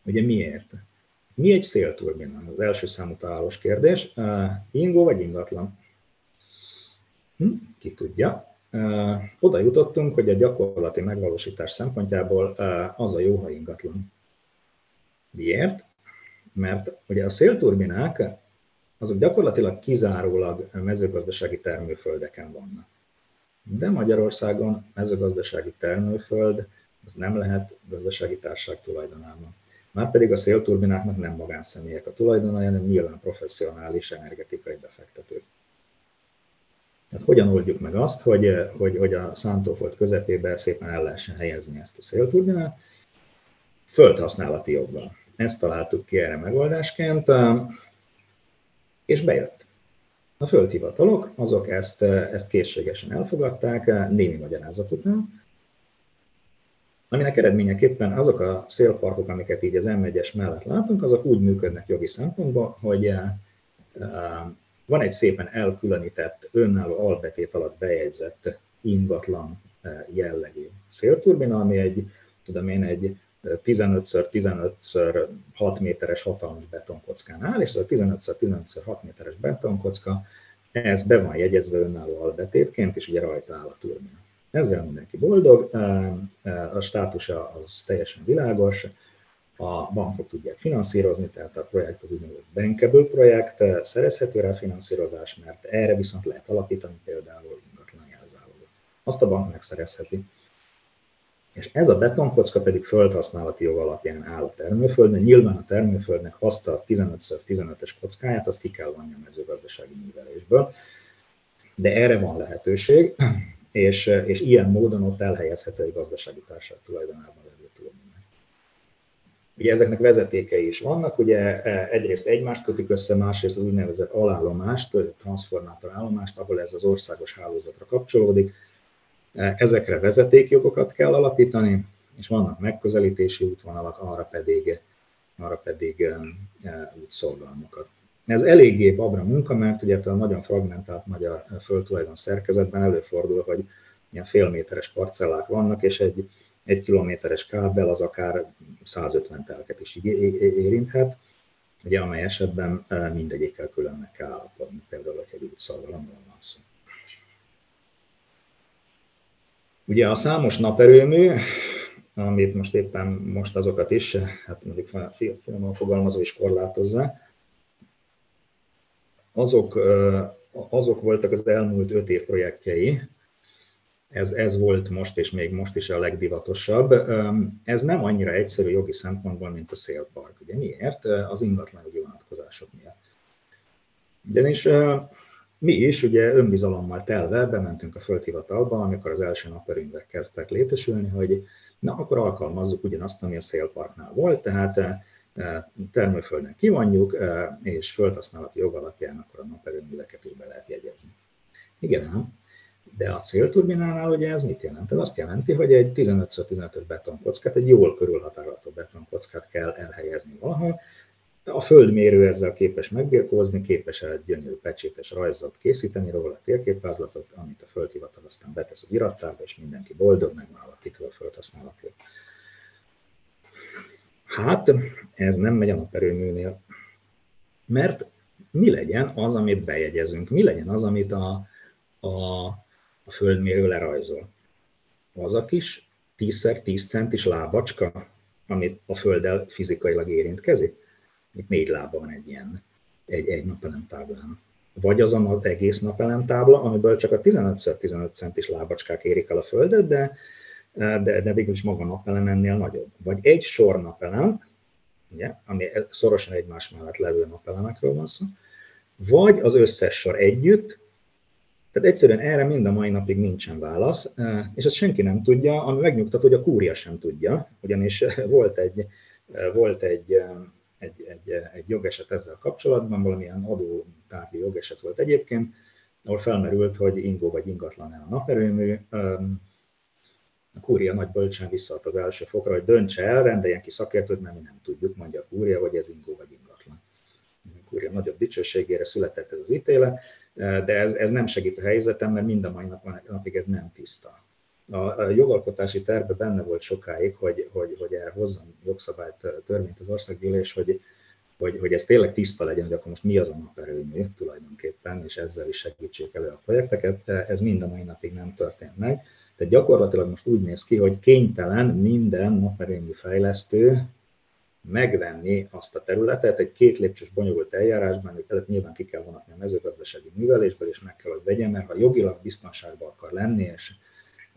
Ugye miért? Mi egy szélturbina? Az első számú találós kérdés. Ingó vagy ingatlan? Hm? Ki tudja. Oda jutottunk, hogy a gyakorlati megvalósítás szempontjából az a jó, ha ingatlan. Miért? Mert ugye a szélturbinák azok gyakorlatilag kizárólag mezőgazdasági termőföldeken vannak. De Magyarországon mezőgazdasági termőföld az nem lehet gazdasági társaság tulajdonában. Márpedig a szélturbináknak nem magánszemélyek a tulajdonai, hanem nyilván professzionális energetikai befektetők. Tehát hogyan oldjuk meg azt, hogy, hogy, hogy a szántóföld közepébe szépen el lehessen helyezni ezt a szélturbinát? Földhasználati joggal. Ezt találtuk ki erre megoldásként, és bejött. A földhivatalok azok ezt, ezt készségesen elfogadták, némi magyarázat után, aminek eredményeképpen azok a szélparkok, amiket így az M1-es mellett látunk, azok úgy működnek jogi szempontból, hogy van egy szépen elkülönített, önálló albetét alatt bejegyzett ingatlan jellegű szélturbina, ami egy, tudom én, egy 15x15x 6 méteres hatalmas betonkockán áll, és ez a 15x15x 6 méteres betonkocka, ez be van jegyezve önálló albetétként, és ugye rajta áll a turbina. Ezzel mindenki boldog, a státusa az teljesen világos, a bankok tudják finanszírozni, tehát a projekt az úgynevezett bankable projekt, szerezhető rá finanszírozás, mert erre viszont lehet alapítani például ingatlan jelzálogot. Azt a bank megszerezheti és ez a betonkocka pedig földhasználati jog alapján áll a termőföldön. Nyilván a termőföldnek azt a 15x15-es kockáját, azt ki kell vonni a mezőgazdasági művelésből, de erre van lehetőség, [CLEARS THROAT] és, és ilyen módon ott elhelyezhető egy gazdasági társaság tulajdonában levő tulajdon. Ugye ezeknek vezetékei is vannak, ugye egyrészt egymást kötik össze, másrészt az úgynevezett alállomást, transformátor állomást, ahol ez az országos hálózatra kapcsolódik. Ezekre vezetékjogokat kell alapítani, és vannak megközelítési útvonalak, arra pedig, arra pedig útszolgalmakat. Ez eléggé babra munka, mert ugye a nagyon fragmentált magyar földtulajdon szerkezetben előfordul, hogy ilyen félméteres parcellák vannak, és egy, egy kilométeres kábel az akár 150 telket is érinthet, ugye, amely esetben mindegyikkel külön meg kell állapodni, például, hogy egy útszalgalomról van szó. Ugye a számos naperőmű, amit most éppen most azokat is, hát mondjuk finoman fogalmazó is korlátozza, azok, azok voltak az elmúlt öt év projektjei, ez, ez volt most és még most is a legdivatosabb. Ez nem annyira egyszerű jogi szempontból, mint a szélpark. Ugye miért? Az ingatlanjogi vonatkozások miatt. Ugyanis mi is ugye önbizalommal telve bementünk a földhivatalba, amikor az első naperőnyvek kezdtek létesülni, hogy na akkor alkalmazzuk ugyanazt, ami a szélparknál volt, tehát termőföldön kivonjuk, és földhasználati jog alapján akkor a naperőműveket úgy be lehet jegyezni. Igen ám, de a célturbinánál ugye ez mit jelent? Ez azt jelenti, hogy egy 15x15-ös betonkockát, egy jól körülhatárolható betonkockát kell elhelyezni valahol. A földmérő ezzel képes megbirkózni, képes egy gyönyörű pecsétes rajzot készíteni róla, térképázlatot, amit a földhivatal aztán betesz az irattába, és mindenki boldog, meg van alakítva a földhasználatról. Hát, ez nem megy a naperőműnél. Mert mi legyen az, amit bejegyezünk? Mi legyen az, amit a, a, a földmérő lerajzol? Az a kis 10x10 centis lábacska, amit a földdel fizikailag érintkezik? Itt négy lába van egy ilyen, egy, egy napelemtáblán. Vagy az az egész napelemtábla, amiből csak a 15x15 centis lábacskák érik el a földet, de de, de végül is maga napelem ennél nagyobb. Vagy egy sor napelem, ugye, ami szorosan egymás mellett levő napelemekről van szó, vagy az összes sor együtt, tehát egyszerűen erre mind a mai napig nincsen válasz, és ezt senki nem tudja, ami megnyugtat, hogy a kúria sem tudja, ugyanis volt egy, volt egy, egy, egy, egy jogeset ezzel kapcsolatban, valamilyen adótárgyi jogeset volt egyébként, ahol felmerült, hogy ingó vagy ingatlan a naperőmű, a kúria nagy bölcsen visszaad az első fokra, hogy döntse el, rendeljen ki szakértőt, mert mi nem tudjuk, mondja a kúria, hogy ez ingó vagy ingatlan. A kúria nagyobb dicsőségére született ez az ítélet, de ez, ez nem segít a helyzetem, mert mind a mai nap, napig ez nem tiszta. A, jogalkotási terve benne volt sokáig, hogy, hogy, hogy erre hozzon jogszabályt, törvényt az országgyűlés, hogy, hogy, hogy ez tényleg tiszta legyen, hogy akkor most mi az a naperőmű tulajdonképpen, és ezzel is segítsék elő a projekteket. Ez mind a mai napig nem történt meg. Tehát gyakorlatilag most úgy néz ki, hogy kénytelen minden naperényi fejlesztő megvenni azt a területet egy két lépcsős bonyolult eljárásban, előtt nyilván ki kell vonatni a mezőgazdasági művelésből, és meg kell, hogy vegyen, mert ha jogilag biztonságban akar lenni, és,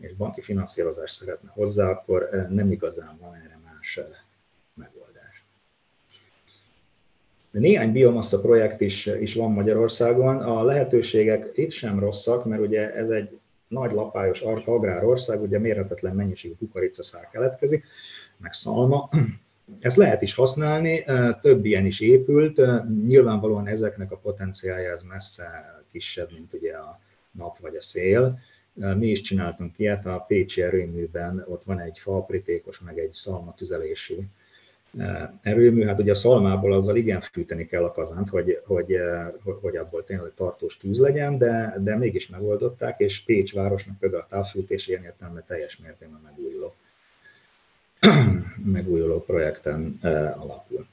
és banki finanszírozást szeretne hozzá, akkor eh, nem igazán van erre más eh, megoldás. De néhány biomassa projekt is, is van Magyarországon. A lehetőségek itt sem rosszak, mert ugye ez egy nagy lapályos agrárország, ugye mérhetetlen mennyiségű kukoricaszár keletkezik, meg szalma. Ezt lehet is használni, több ilyen is épült, nyilvánvalóan ezeknek a potenciálja ez messze kisebb, mint ugye a nap vagy a szél. Mi is csináltunk ilyet, a Pécsi erőműben ott van egy falpritékos, meg egy szalmatüzelésű erőmű, hát ugye a szalmából azzal igen fűteni kell a kazánt, hogy, hogy, hogy abból tényleg tartós tűz legyen, de, de mégis megoldották, és Pécs városnak például a távfűtés ilyen értelme teljes mértékben megújuló, [CLEARS THROAT] megújuló projekten alapul.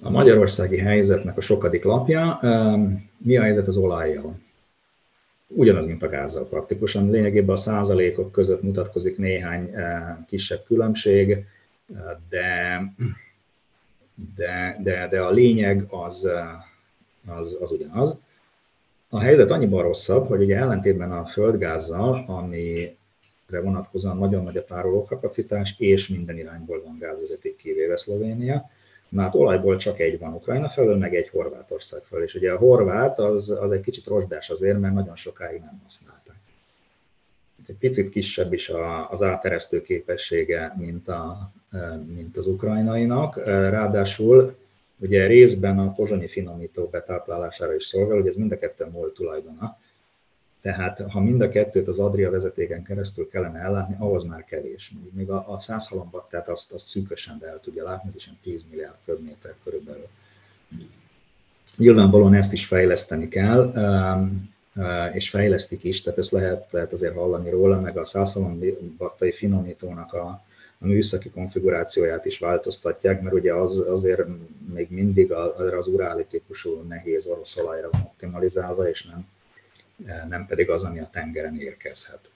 A magyarországi helyzetnek a sokadik lapja. Mi a helyzet az olajjal? ugyanaz, mint a gázzal praktikusan. Lényegében a százalékok között mutatkozik néhány eh, kisebb különbség, de, de, de, de a lényeg az, eh, az, az ugyanaz. A helyzet annyiban rosszabb, hogy ugye ellentétben a földgázzal, amire vonatkozóan nagyon nagy a tárolókapacitás, és minden irányból van gázvezeték kivéve Szlovénia, Na hát olajból csak egy van Ukrajna felől, meg egy Horvátország felől. És ugye a horvát az, az egy kicsit rosdás azért, mert nagyon sokáig nem használták. Egy picit kisebb is az áteresztő képessége, mint, a, mint az ukrajnainak. Ráadásul ugye részben a pozsonyi finomító betáplálására is szolgál, hogy ez mind a kettő MOL tulajdona. Tehát ha mind a kettőt az Adria vezetéken keresztül kellene ellátni, ahhoz már kevés. Még a, a 100 tehát azt, azt szűkösen el tudja látni, és 10 milliárd köbméter körülbelül. Nyilvánvalóan ezt is fejleszteni kell, és fejlesztik is, tehát ezt lehet, lehet azért hallani róla, meg a 160 battai finomítónak a, a műszaki konfigurációját is változtatják, mert ugye az azért még mindig az uráli típusú nehéz orosz olajra van optimalizálva, és nem, nem pedig az, ami a tengeren érkezhet.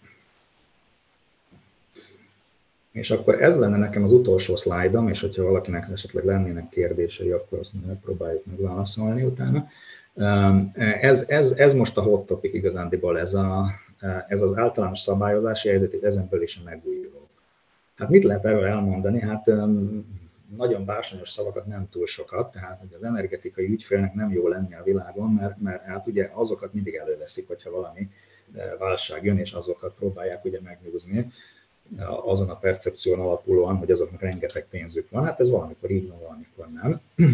És akkor ez lenne nekem az utolsó szlájdom, és hogyha valakinek esetleg lennének kérdései, akkor azt megpróbáljuk megválaszolni utána. Ez, ez, ez most a hot topic igazándiból, ez, a, ez az általános szabályozási helyzet, és ezen belül is a megújulók. Hát mit lehet erről elmondani? Hát nagyon bársonyos szavakat nem túl sokat, tehát hogy az energetikai ügyfélnek nem jó lenni a világon, mert, mert hát ugye azokat mindig előveszik, hogyha valami válság jön, és azokat próbálják ugye megnyúzni azon a percepción alapulóan, hogy azoknak rengeteg pénzük van. Hát ez valamikor így van, valamikor nem [CLEARS THROAT]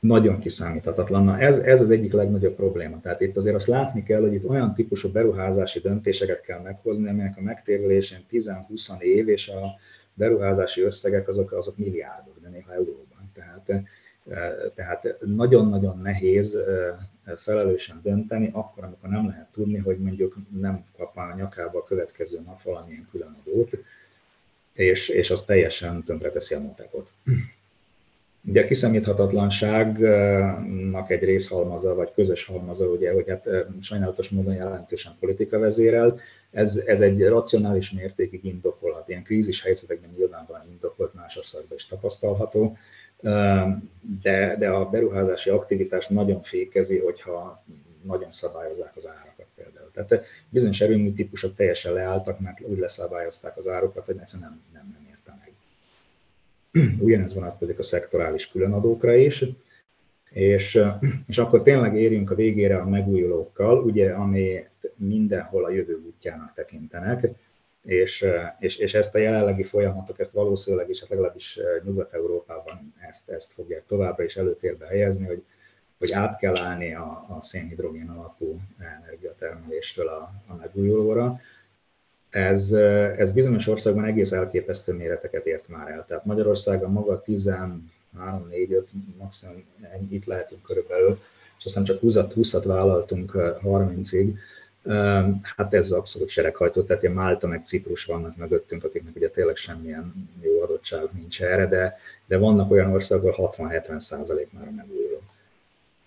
nagyon kiszámíthatatlan. Na ez, ez az egyik legnagyobb probléma. Tehát itt azért azt látni kell, hogy itt olyan típusú beruházási döntéseket kell meghozni, amelyek a megtérülésén 10-20 év, és a beruházási összegek azok, azok milliárdok, de néha euróban. Tehát, eh, tehát nagyon-nagyon nehéz eh, felelősen dönteni, akkor, amikor nem lehet tudni, hogy mondjuk nem kap a nyakába a következő nap valamilyen külön adót, és, és az teljesen tönkreteszi a matekot. Ugye a kiszámíthatatlanságnak egy részhalmaza, vagy közös halmaza, ugye, hogy hát sajnálatos módon jelentősen politika vezérel, ez, ez egy racionális mértékig indokolhat. Ilyen krízis helyzetekben nyilvánvalóan indokolt más országban is tapasztalható, de, de a beruházási aktivitás nagyon fékezi, hogyha nagyon szabályozzák az árakat például. Tehát bizonyos erőmű típusok teljesen leálltak, mert úgy leszabályozták az árokat, hogy egyszerűen nem, nem, nem [CLEARS THROAT] ugyanez vonatkozik a szektorális különadókra is, és, és akkor tényleg érjünk a végére a megújulókkal, ugye, ami mindenhol a jövő útjának tekintenek, és, és, és ezt a jelenlegi folyamatok, ezt valószínűleg is, hát legalábbis Nyugat-Európában ezt, ezt fogják továbbra is előtérbe helyezni, hogy, hogy át kell állni a, a szénhidrogén alapú energiatermeléstől a, a megújulóra, ez, ez bizonyos országban egész elképesztő méreteket ért már el. Tehát Magyarországon maga 13, 4, 5, maximum itt lehetünk körülbelül, és aztán csak 20-at, 20 vállaltunk 30-ig. Hát ez abszolút sereghajtó, tehát ilyen Málta meg Ciprus vannak mögöttünk, akiknek ugye tényleg semmilyen jó adottság nincs erre, de, de vannak olyan országok, ahol 60-70 százalék már megújuló.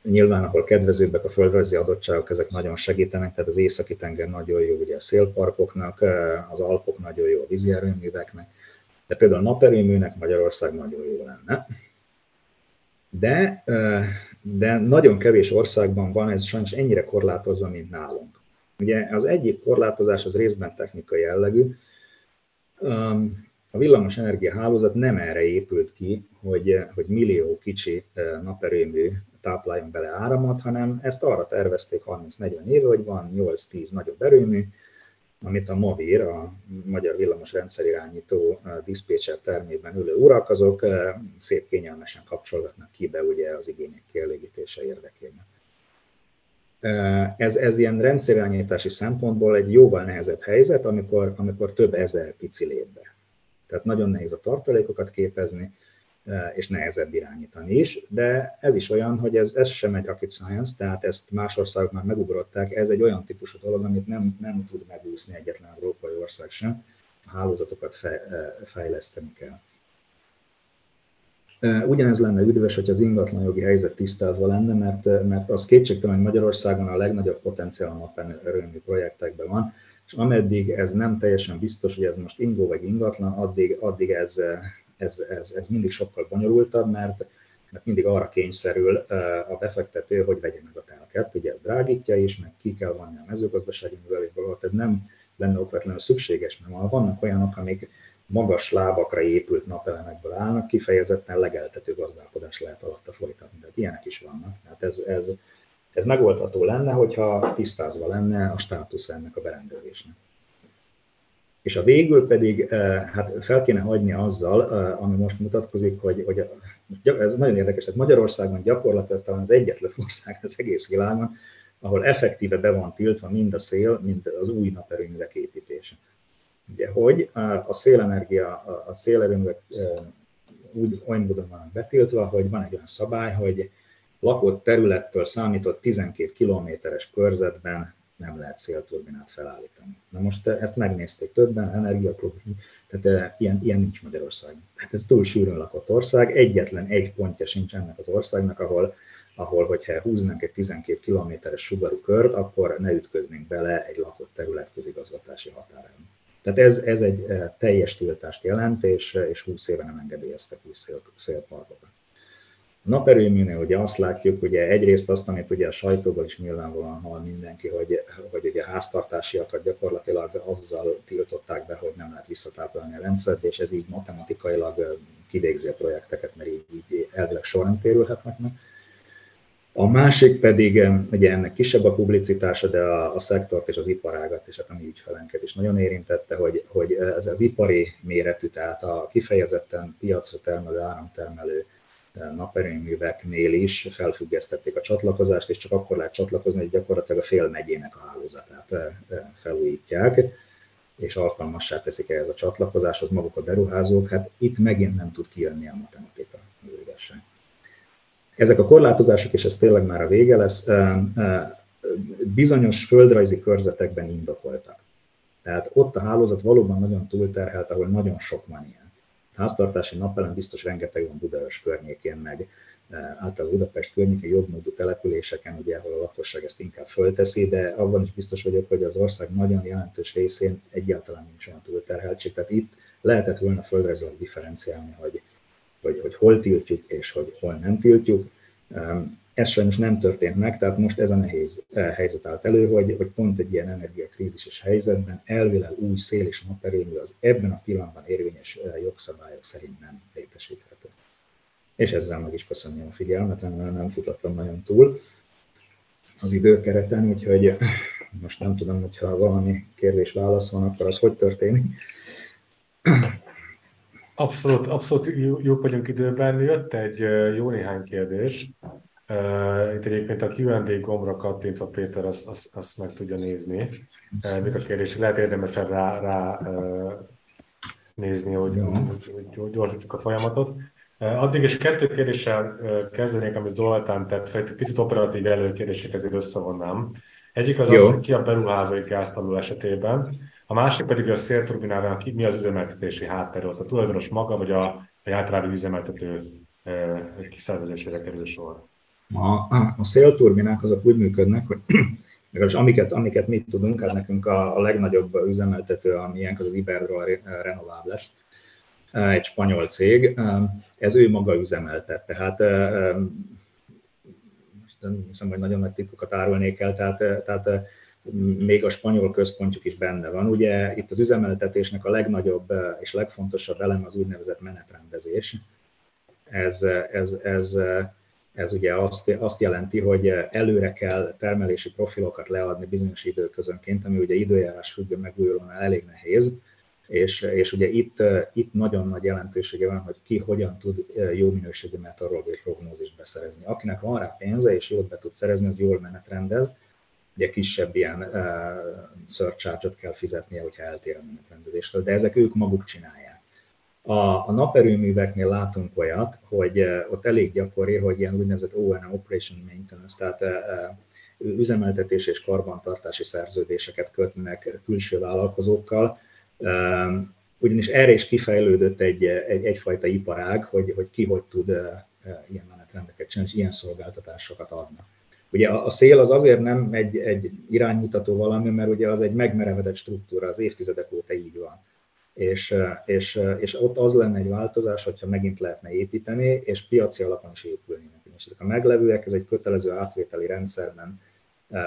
Nyilván, ahol kedvezőbbek a földrajzi adottságok, ezek nagyon segítenek, tehát az északi tenger nagyon jó ugye a szélparkoknak, az Alpok nagyon jó a vízi erőműveknek, de például a naperőműnek Magyarország nagyon jó lenne. De, de nagyon kevés országban van ez sajnos ennyire korlátozva, mint nálunk. Ugye az egyik korlátozás az részben technikai jellegű. A villamos energiahálózat nem erre épült ki, hogy, hogy millió kicsi naperőmű tápláljon bele áramot, hanem ezt arra tervezték 30-40 éve, hogy van 8-10 nagyobb erőmű, amit a MOVIR, a Magyar Villamos Rendszerirányító diszpécser termében ülő urak, azok szép kényelmesen kapcsolgatnak ki be ugye az igények kielégítése érdekében. Ez, ez ilyen rendszerirányítási szempontból egy jóval nehezebb helyzet, amikor, amikor több ezer pici lép. Tehát nagyon nehéz a tartalékokat képezni, és nehezebb irányítani is, de ez is olyan, hogy ez, ez sem egy rocket science, tehát ezt más országok már megugrották, ez egy olyan típusú dolog, amit nem, nem tud megúszni egyetlen európai ország sem, a hálózatokat fejleszteni kell. Ugyanez lenne üdvös, hogy az ingatlan jogi helyzet tisztázva lenne, mert, mert az kétségtelen, hogy Magyarországon a legnagyobb potenciál a naperőmű projektekben van, és ameddig ez nem teljesen biztos, hogy ez most ingó vagy ingatlan, addig, addig ez, ez, ez, ez mindig sokkal bonyolultabb, mert, mert mindig arra kényszerül a befektető, hogy vegye meg a telket, ugye ez drágítja is, meg ki kell vanni a mezőgazdasági művelésből, ez nem lenne okvetlenül szükséges, mert vannak olyanok, amik magas lábakra épült napelemekből állnak, kifejezetten legeltető gazdálkodás lehet alatta folytatni. Tehát ilyenek is vannak. Tehát ez, ez, ez megoldható lenne, hogyha tisztázva lenne a státusz ennek a berendezésnek. És a végül pedig eh, hát fel kéne hagyni azzal, eh, ami most mutatkozik, hogy, hogy ez nagyon érdekes, tehát Magyarországon gyakorlatilag talán az egyetlen [LAUGHS] ország az egész világon, ahol effektíve be van tiltva mind a szél, mind az új naperőművek építése. Ugye, hogy a szélenergia, a szélerőművek úgy olyan módon vannak betiltva, hogy van egy olyan szabály, hogy lakott területtől számított 12 kilométeres körzetben nem lehet szélturbinát felállítani. Na most ezt megnézték többen, energiaklub, tehát ilyen, ilyen nincs Magyarországon. Hát ez túl sűrűn lakott ország, egyetlen egy pontja sincs ennek az országnak, ahol, ahol hogyha húznánk egy 12 kilométeres sugarú kört, akkor ne ütköznénk bele egy lakott terület közigazgatási határán. Tehát ez, ez egy eh, teljes tiltást jelent, és, eh, és 20 éve nem engedélyeztek új szél, szélparkokat. A naperőműnél ugye azt látjuk, ugye egyrészt azt, amit ugye a sajtóból is nyilvánvalóan hall mindenki, hogy, hogy ugye háztartásiakat gyakorlatilag azzal tiltották be, hogy nem lehet visszatáplálni a rendszert, és ez így matematikailag kivégzi a projekteket, mert így, így elvileg során térülhetnek meg. A másik pedig, ugye ennek kisebb a publicitása, de a, a szektort és az iparágat és hát a mi ügyfelenket is nagyon érintette, hogy, hogy ez az ipari méretű, tehát a kifejezetten piacra termelő, áramtermelő naperőműveknél is felfüggesztették a csatlakozást, és csak akkor lehet csatlakozni, hogy gyakorlatilag a fél megyének a hálózatát e, e, felújítják, és alkalmassá teszik ehhez a csatlakozásot maguk a beruházók. Hát itt megint nem tud kijönni a matematika, az ezek a korlátozások, és ez tényleg már a vége lesz, bizonyos földrajzi körzetekben indokoltak. Tehát ott a hálózat valóban nagyon túlterhelt, ahol nagyon sok van ilyen. Háztartási napelem biztos rengeteg van Budaörs környékén, meg általában Budapest környékén jobbmódú településeken, ugye, ahol a lakosság ezt inkább fölteszi, de abban is biztos vagyok, hogy az ország nagyon jelentős részén egyáltalán nincs olyan túlterheltség. Tehát itt lehetett volna földrajzilag differenciálni, hogy hogy, hogy hol tiltjuk és hogy hol nem tiltjuk. Ez sajnos nem történt meg, tehát most ez a nehéz eh, helyzet állt elő, hogy, hogy pont egy ilyen energiakrízises helyzetben elvileg új szél és naperőmű az ebben a pillanatban érvényes eh, jogszabályok szerint nem létesíthető. És ezzel meg is köszönöm a figyelmet, remélem nem futottam nagyon túl az időkereten, úgyhogy most nem tudom, hogyha valami kérdés-válasz van, akkor az hogy történik. Abszolút, abszolút jók vagyunk időben. Jött egy jó néhány kérdés. Itt egyébként a Q&A gombra kattintva Péter azt, azt, azt meg tudja nézni. Mik a kérdés, lehet érdemesen rá, rá nézni, hogy, hogy, hogy gyorsítsuk a folyamatot. Addig is kettő kérdéssel kezdenék, amit Zoltán tett fel, egy picit operatív előkérdések ezért összevonnám. Egyik az Jó. az, hogy ki a beruházói gáztanuló esetében, a másik pedig a szélturbinával mi az üzemeltetési háttér, a tulajdonos maga, vagy a, a általában üzemeltető kiszervezésére kerül sor. A, a szélturbinák azok úgy működnek, hogy [CLEARS THROAT] legalábbis amiket, amiket mi tudunk, hát nekünk a, a legnagyobb üzemeltető, amilyen az az Iberdrola Renovables, egy spanyol cég, ez ő maga üzemeltet. Tehát nem hiszem, hogy nagyon nagy titkokat árulnék el, tehát, tehát még a spanyol központjuk is benne van. Ugye itt az üzemeltetésnek a legnagyobb és legfontosabb elem az úgynevezett menetrendezés. Ez, ez, ez, ez ugye azt, azt jelenti, hogy előre kell termelési profilokat leadni bizonyos időközönként, ami ugye időjárás függő megújulónál elég nehéz, és, és ugye itt, itt nagyon nagy jelentősége van, hogy ki hogyan tud jó minőségű meteorológiai prognózist beszerezni. Akinek van rá pénze és jót be tud szerezni, az jól menetrendez, ugye kisebb ilyen uh, surcharge kell fizetnie, hogyha eltér a menetrendezéstől, de ezek ők maguk csinálják. A, a naperőműveknél látunk olyat, hogy uh, ott elég gyakori, hogy ilyen úgynevezett ONM, Operation Maintenance, tehát uh, üzemeltetés és karbantartási szerződéseket kötnek külső vállalkozókkal, ugyanis erre is kifejlődött egy, egy, egyfajta iparág, hogy, hogy ki hogy tud ilyen menetrendeket csinálni, és ilyen szolgáltatásokat adnak. Ugye a szél az azért nem egy, egy iránymutató valami, mert ugye az egy megmerevedett struktúra, az évtizedek óta így van. És, és, és ott az lenne egy változás, hogyha megint lehetne építeni, és piaci alapon is épülnének. És ezek a meglevőek, ez egy kötelező átvételi rendszerben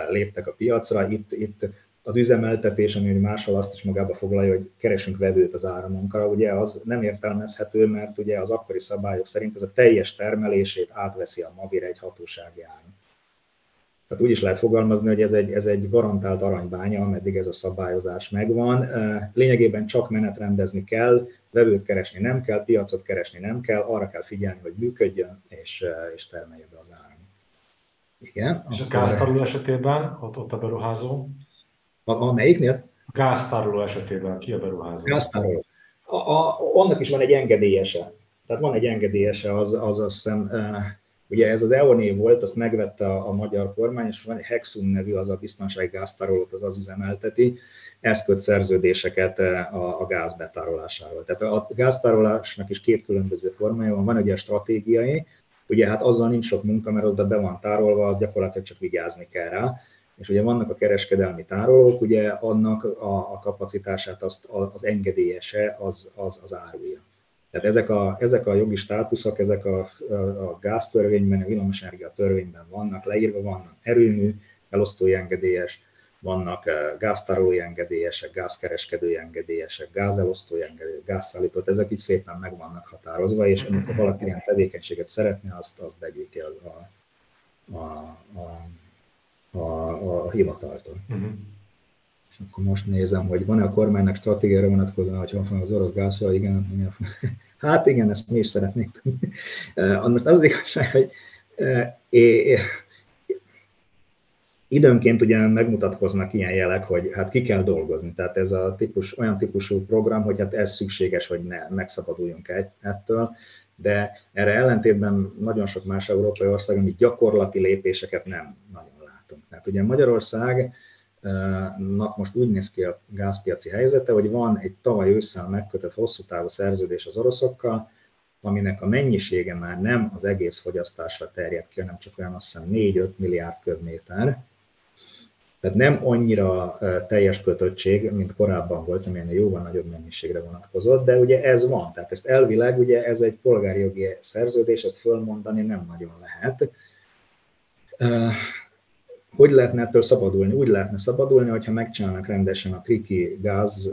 léptek a piacra. Itt, itt az üzemeltetés, ami máshol azt is magába foglalja, hogy keresünk vevőt az áramunkra, ugye az nem értelmezhető, mert ugye az akkori szabályok szerint ez a teljes termelését átveszi a magére egy hatósági áram. Tehát úgy is lehet fogalmazni, hogy ez egy, ez egy garantált aranybánya, ameddig ez a szabályozás megvan. Lényegében csak menetrendezni kell, vevőt keresni nem kell, piacot keresni nem kell, arra kell figyelni, hogy működjön és, és termelje be az áram. Igen. És a gáztároló esetében, ott, ott a beruházó? A, a melyiknél? A gáztároló esetében ki a beruházó? Gáztároló. A, a, annak is van egy engedélyese. Tehát van egy engedélyese, az, az azt hiszem, Ugye ez az EONÉ volt, azt megvette a, a magyar kormány, és van egy Hexum nevű, az a biztonsági gáztárolót, az az üzemelteti, ez köt szerződéseket a, a gáz betárolásáról. Tehát a gáztárolásnak is két különböző formája van, van ugye a stratégiai, ugye hát azzal nincs sok munka, mert oda be van tárolva, az gyakorlatilag csak vigyázni kell rá, és ugye vannak a kereskedelmi tárolók, ugye annak a, a kapacitását azt, az engedélyese az, az, az árulja. Tehát ezek a, ezek a jogi státuszok, ezek a, a gáztörvényben, a villamosenergia törvényben vannak leírva, vannak erőmű, elosztói engedélyes, vannak eh, gáztárolói engedélyesek, gázkereskedői engedélyesek, gázelosztói engedélyesek, gázszállítót, ezek így szépen meg vannak határozva, és amikor valaki ilyen tevékenységet szeretne, azt, azt begyűjti a, a, a, a, a, a hivataltól. Uh-huh akkor most nézem, hogy van-e a kormánynak stratégiára vonatkozóan, hogy van az orosz gáz, igen, [LAUGHS] hát igen, ezt mi is szeretnénk tudni. Most az igazság, hogy é, időnként ugye megmutatkoznak ilyen jelek, hogy hát ki kell dolgozni. Tehát ez a típus, olyan típusú program, hogy hát ez szükséges, hogy ne megszabaduljunk ettől, de erre ellentétben nagyon sok más európai ország, ami gyakorlati lépéseket nem nagyon látunk. Tehát ugye Magyarország most úgy néz ki a gázpiaci helyzete, hogy van egy tavaly ősszel megkötött hosszú távú szerződés az oroszokkal, aminek a mennyisége már nem az egész fogyasztásra terjed ki, hanem csak olyan azt hiszem 4-5 milliárd köbméter. Tehát nem annyira teljes kötöttség, mint korábban volt, amilyen jóval nagyobb mennyiségre vonatkozott, de ugye ez van. Tehát ezt elvileg ugye ez egy polgári jogi szerződés, ezt fölmondani nem nagyon lehet hogy lehetne ettől szabadulni? Úgy lehetne szabadulni, hogyha megcsinálnak rendesen a Triki gáz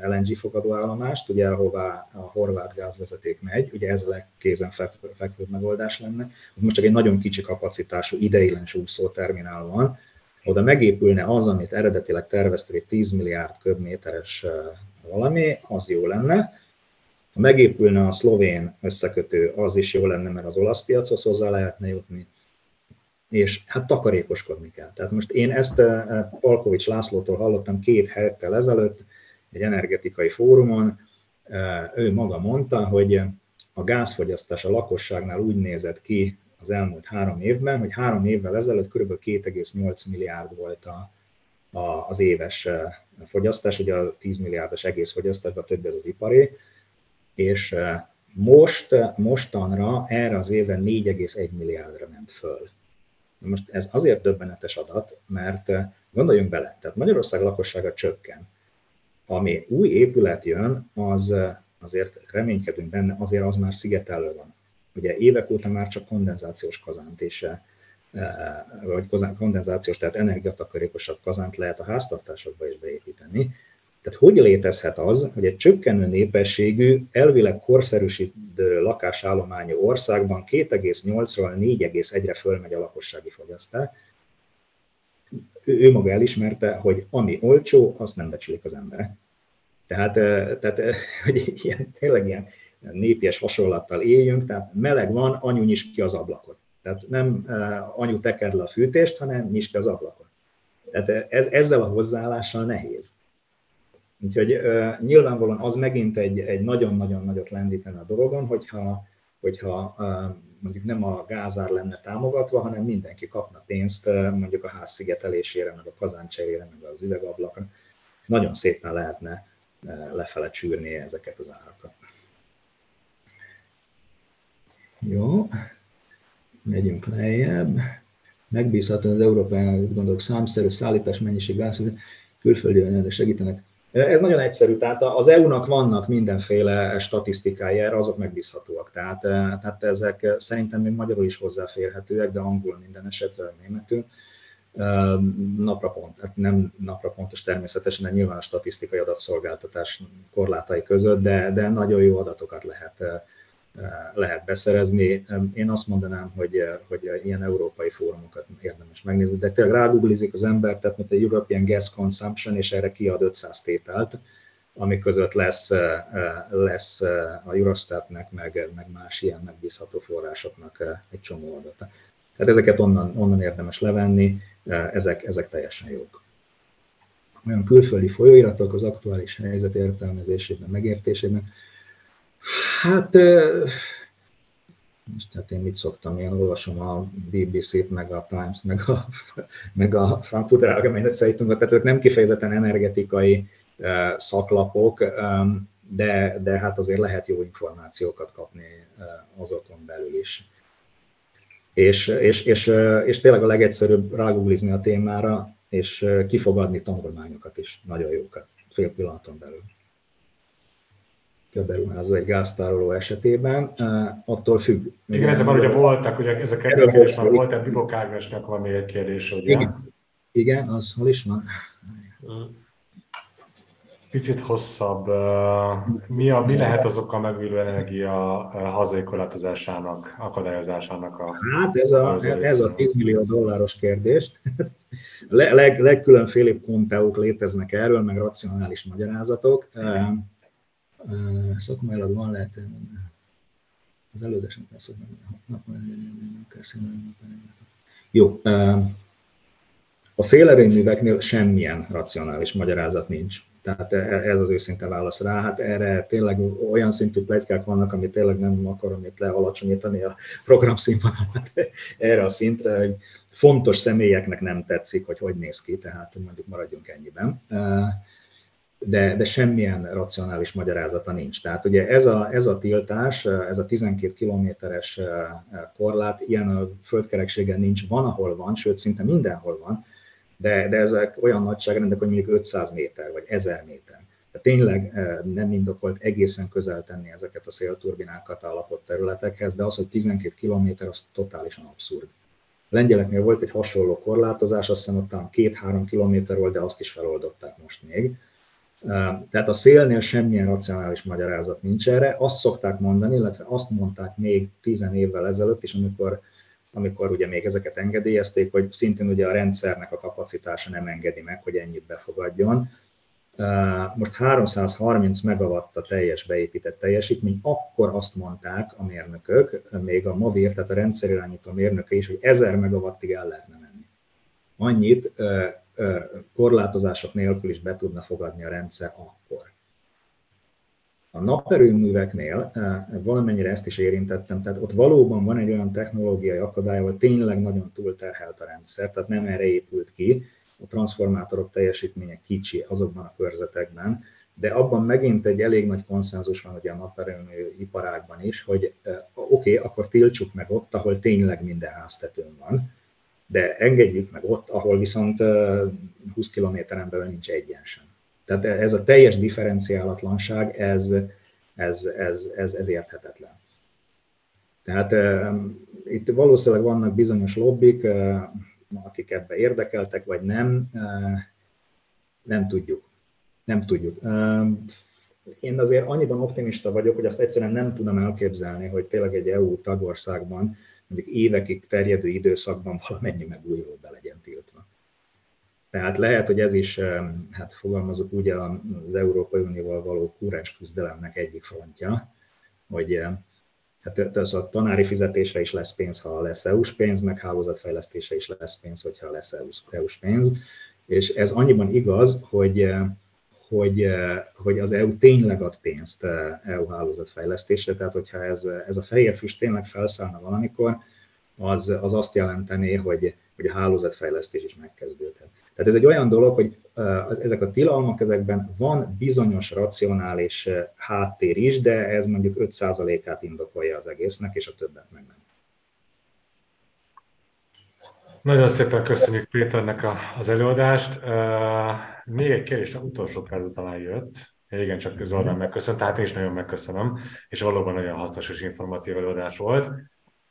LNG fogadóállomást, ugye ahová a horvát gázvezeték megy, ugye ez a legkézen fekvőbb megoldás lenne. Most csak egy nagyon kicsi kapacitású ideiglenes úszó terminál van, oda megépülne az, amit eredetileg tervezték 10 milliárd köbméteres valami, az jó lenne. Ha megépülne a szlovén összekötő, az is jó lenne, mert az olasz piachoz hozzá lehetne jutni és hát takarékoskodni kell. Tehát most én ezt Palkovics Lászlótól hallottam két héttel ezelőtt egy energetikai fórumon, ő maga mondta, hogy a gázfogyasztás a lakosságnál úgy nézett ki az elmúlt három évben, hogy három évvel ezelőtt kb. 2,8 milliárd volt a, a, az éves fogyasztás, ugye a 10 milliárdos egész fogyasztásban több ez az iparé, és most, mostanra erre az évre 4,1 milliárdra ment föl. Most ez azért döbbenetes adat, mert eh, gondoljunk bele, tehát Magyarország lakossága csökken. Ami új épület jön, az eh, azért reménykedünk benne, azért az már szigetelő van. Ugye évek óta már csak kondenzációs kazánt és eh, vagy kondenzációs, tehát energiatakarékosabb kazánt lehet a háztartásokba is beépíteni. Tehát hogy létezhet az, hogy egy csökkenő népességű, elvileg korszerűsítő lakásállományú országban 2,8-ról 4,1-re fölmegy a lakossági fogyasztás? Ő, maga elismerte, hogy ami olcsó, azt nem becsülik az emberek. Tehát, tehát hogy ilyen, tényleg ilyen népies hasonlattal éljünk, tehát meleg van, anyu nyis ki az ablakot. Tehát nem anyu teker le a fűtést, hanem nyis ki az ablakot. Tehát ez, ezzel a hozzáállással nehéz. Úgyhogy nyilvánvalóan az megint egy, egy nagyon-nagyon nagyot lendítene a dolgon, hogyha, hogyha mondjuk nem a gázár lenne támogatva, hanem mindenki kapna pénzt mondjuk a ház szigetelésére, meg a kazáncserére, meg az üvegablakra. Nagyon szépen lehetne lefele csűrni ezeket az árakat. Jó, megyünk lejjebb. Megbízhatóan az Európai gondolok számszerű szállítás mennyiség külföldi segítenek ez nagyon egyszerű, tehát az EU-nak vannak mindenféle statisztikái erre, azok megbízhatóak. Tehát, tehát ezek szerintem még magyarul is hozzáférhetőek, de angol minden esetre, németül. napra pont, hát nem napra pontos természetesen, de nyilván a statisztikai adatszolgáltatás korlátai között, de, de nagyon jó adatokat lehet, lehet beszerezni. Én azt mondanám, hogy, hogy ilyen európai fórumokat érdemes megnézni, de tényleg rágooglizik az ember, tehát mint a European Gas Consumption, és erre kiad 500 tételt, ami között lesz, lesz a Eurostatnek, meg, meg más ilyen megbízható forrásoknak egy csomó adata. Tehát ezeket onnan, onnan érdemes levenni, ezek, ezek teljesen jók. Olyan külföldi folyóiratok az aktuális helyzet értelmezésében, megértésében. Hát, most hát én mit szoktam, én olvasom a BBC-t, meg a Times, meg a, meg a Frankfurter Allgemeine Zeitungot, tehát ezek nem kifejezetten energetikai szaklapok, de, de hát azért lehet jó információkat kapni azokon belül is. És, és, és, és tényleg a legegyszerűbb ráguglizni a témára, és kifogadni tanulmányokat is, nagyon jókat, fél pillanaton belül. Beruházó egy gáztároló esetében, attól függ. Igen, ezek már ugye voltak, ugye ez a kérdés már volt, tehát Bibok Ágnesnek van még egy kérdés, ugye? Igen, igen az hol is van? Picit hosszabb. Mi, a, mi lehet azok a megújuló energia hazai korlátozásának, akadályozásának a... Hát ez a, ez a 10 millió dolláros kérdés. Leg, leg, legkülönfélébb konteók léteznek erről, meg racionális magyarázatok. Szakmailag van lehet az elődesen persze Jó. A szélerőműveknél semmilyen racionális magyarázat nincs. Tehát e, ez az őszinte válasz rá. Hát erre tényleg olyan szintű plegykák vannak, amit tényleg nem akarom itt lealacsonyítani a program színvonalat [LAUGHS] erre a szintre, hogy fontos személyeknek nem tetszik, hogy hogy néz ki, tehát mondjuk maradjunk ennyiben. De, de semmilyen racionális magyarázata nincs. Tehát ugye ez a, ez a tiltás, ez a 12 kilométeres korlát, ilyen a földkerekségen nincs, van, ahol van, sőt, szinte mindenhol van, de, de ezek olyan nagyságrendek, hogy mondjuk 500 méter vagy 1000 méter. De tényleg nem indokolt egészen közel tenni ezeket a szélturbinákat állapot területekhez, de az, hogy 12 km, az totálisan abszurd. A lengyeleknél volt egy hasonló korlátozás, azt hiszem ott talán 2-3 km volt, de azt is feloldották most még. Eh, tehát a szélnél semmilyen racionális magyarázat nincs erre. Azt szokták mondani, illetve azt mondták még 10 évvel ezelőtt is, amikor amikor ugye még ezeket engedélyezték, hogy szintén ugye a rendszernek a kapacitása nem engedi meg, hogy ennyit befogadjon. Most 330 megawatt a teljes beépített teljesítmény, akkor azt mondták a mérnökök, még a MAVIR, tehát a rendszerirányító mérnöke is, hogy 1000 megawattig el lehetne menni. Annyit korlátozások nélkül is be tudna fogadni a rendszer akkor. A naperőműveknél valamennyire ezt is érintettem, tehát ott valóban van egy olyan technológiai akadály, ahol tényleg nagyon túlterhelt a rendszer, tehát nem erre épült ki, a transformátorok teljesítménye kicsi azokban a körzetekben, de abban megint egy elég nagy konszenzus van ugye a naperőmű iparágban is, hogy oké, okay, akkor tiltsuk meg ott, ahol tényleg minden háztetőn van, de engedjük meg ott, ahol viszont 20 eh, kilométeren belül nincs egyen sem. Tehát ez a teljes differenciálatlanság, ez, ez, ez, ez, ez érthetetlen. Tehát uh, itt valószínűleg vannak bizonyos lobbik, uh, akik ebbe érdekeltek, vagy nem, uh, nem tudjuk. Nem tudjuk. Uh, én azért annyiban optimista vagyok, hogy azt egyszerűen nem tudom elképzelni, hogy tényleg egy EU tagországban mondjuk évekig terjedő időszakban valamennyi megújuló be legyen tiltva. Tehát lehet, hogy ez is, hát fogalmazok úgy, az Európai Unióval való kúrens küzdelemnek egyik frontja, hogy hát ez a tanári fizetésre is lesz pénz, ha lesz EU-s pénz, meg hálózatfejlesztése is lesz pénz, hogyha lesz EU-s pénz. És ez annyiban igaz, hogy, hogy, hogy az EU tényleg ad pénzt EU hálózatfejlesztésre, tehát hogyha ez, ez a fehér füst tényleg felszállna valamikor, az, az azt jelentené, hogy, hogy a hálózatfejlesztés is megkezdődhet. Tehát ez egy olyan dolog, hogy ezek a tilalmak, ezekben van bizonyos racionális háttér is, de ez mondjuk 5%-át indokolja az egésznek, és a többet meg nem. Nagyon szépen köszönjük Péternek az előadást. Még egy kérdés, utolsó perc talán jött. Igen, csak Zoltán megköszönt, tehát én is nagyon megköszönöm, és valóban nagyon hasznos és informatív előadás volt.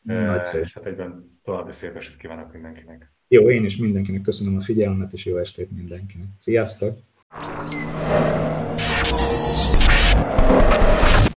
Nagyszerű. És hát egyben további szép estét kívánok mindenkinek. Jó, én is mindenkinek köszönöm a figyelmet, és jó estét mindenkinek. Sziasztok!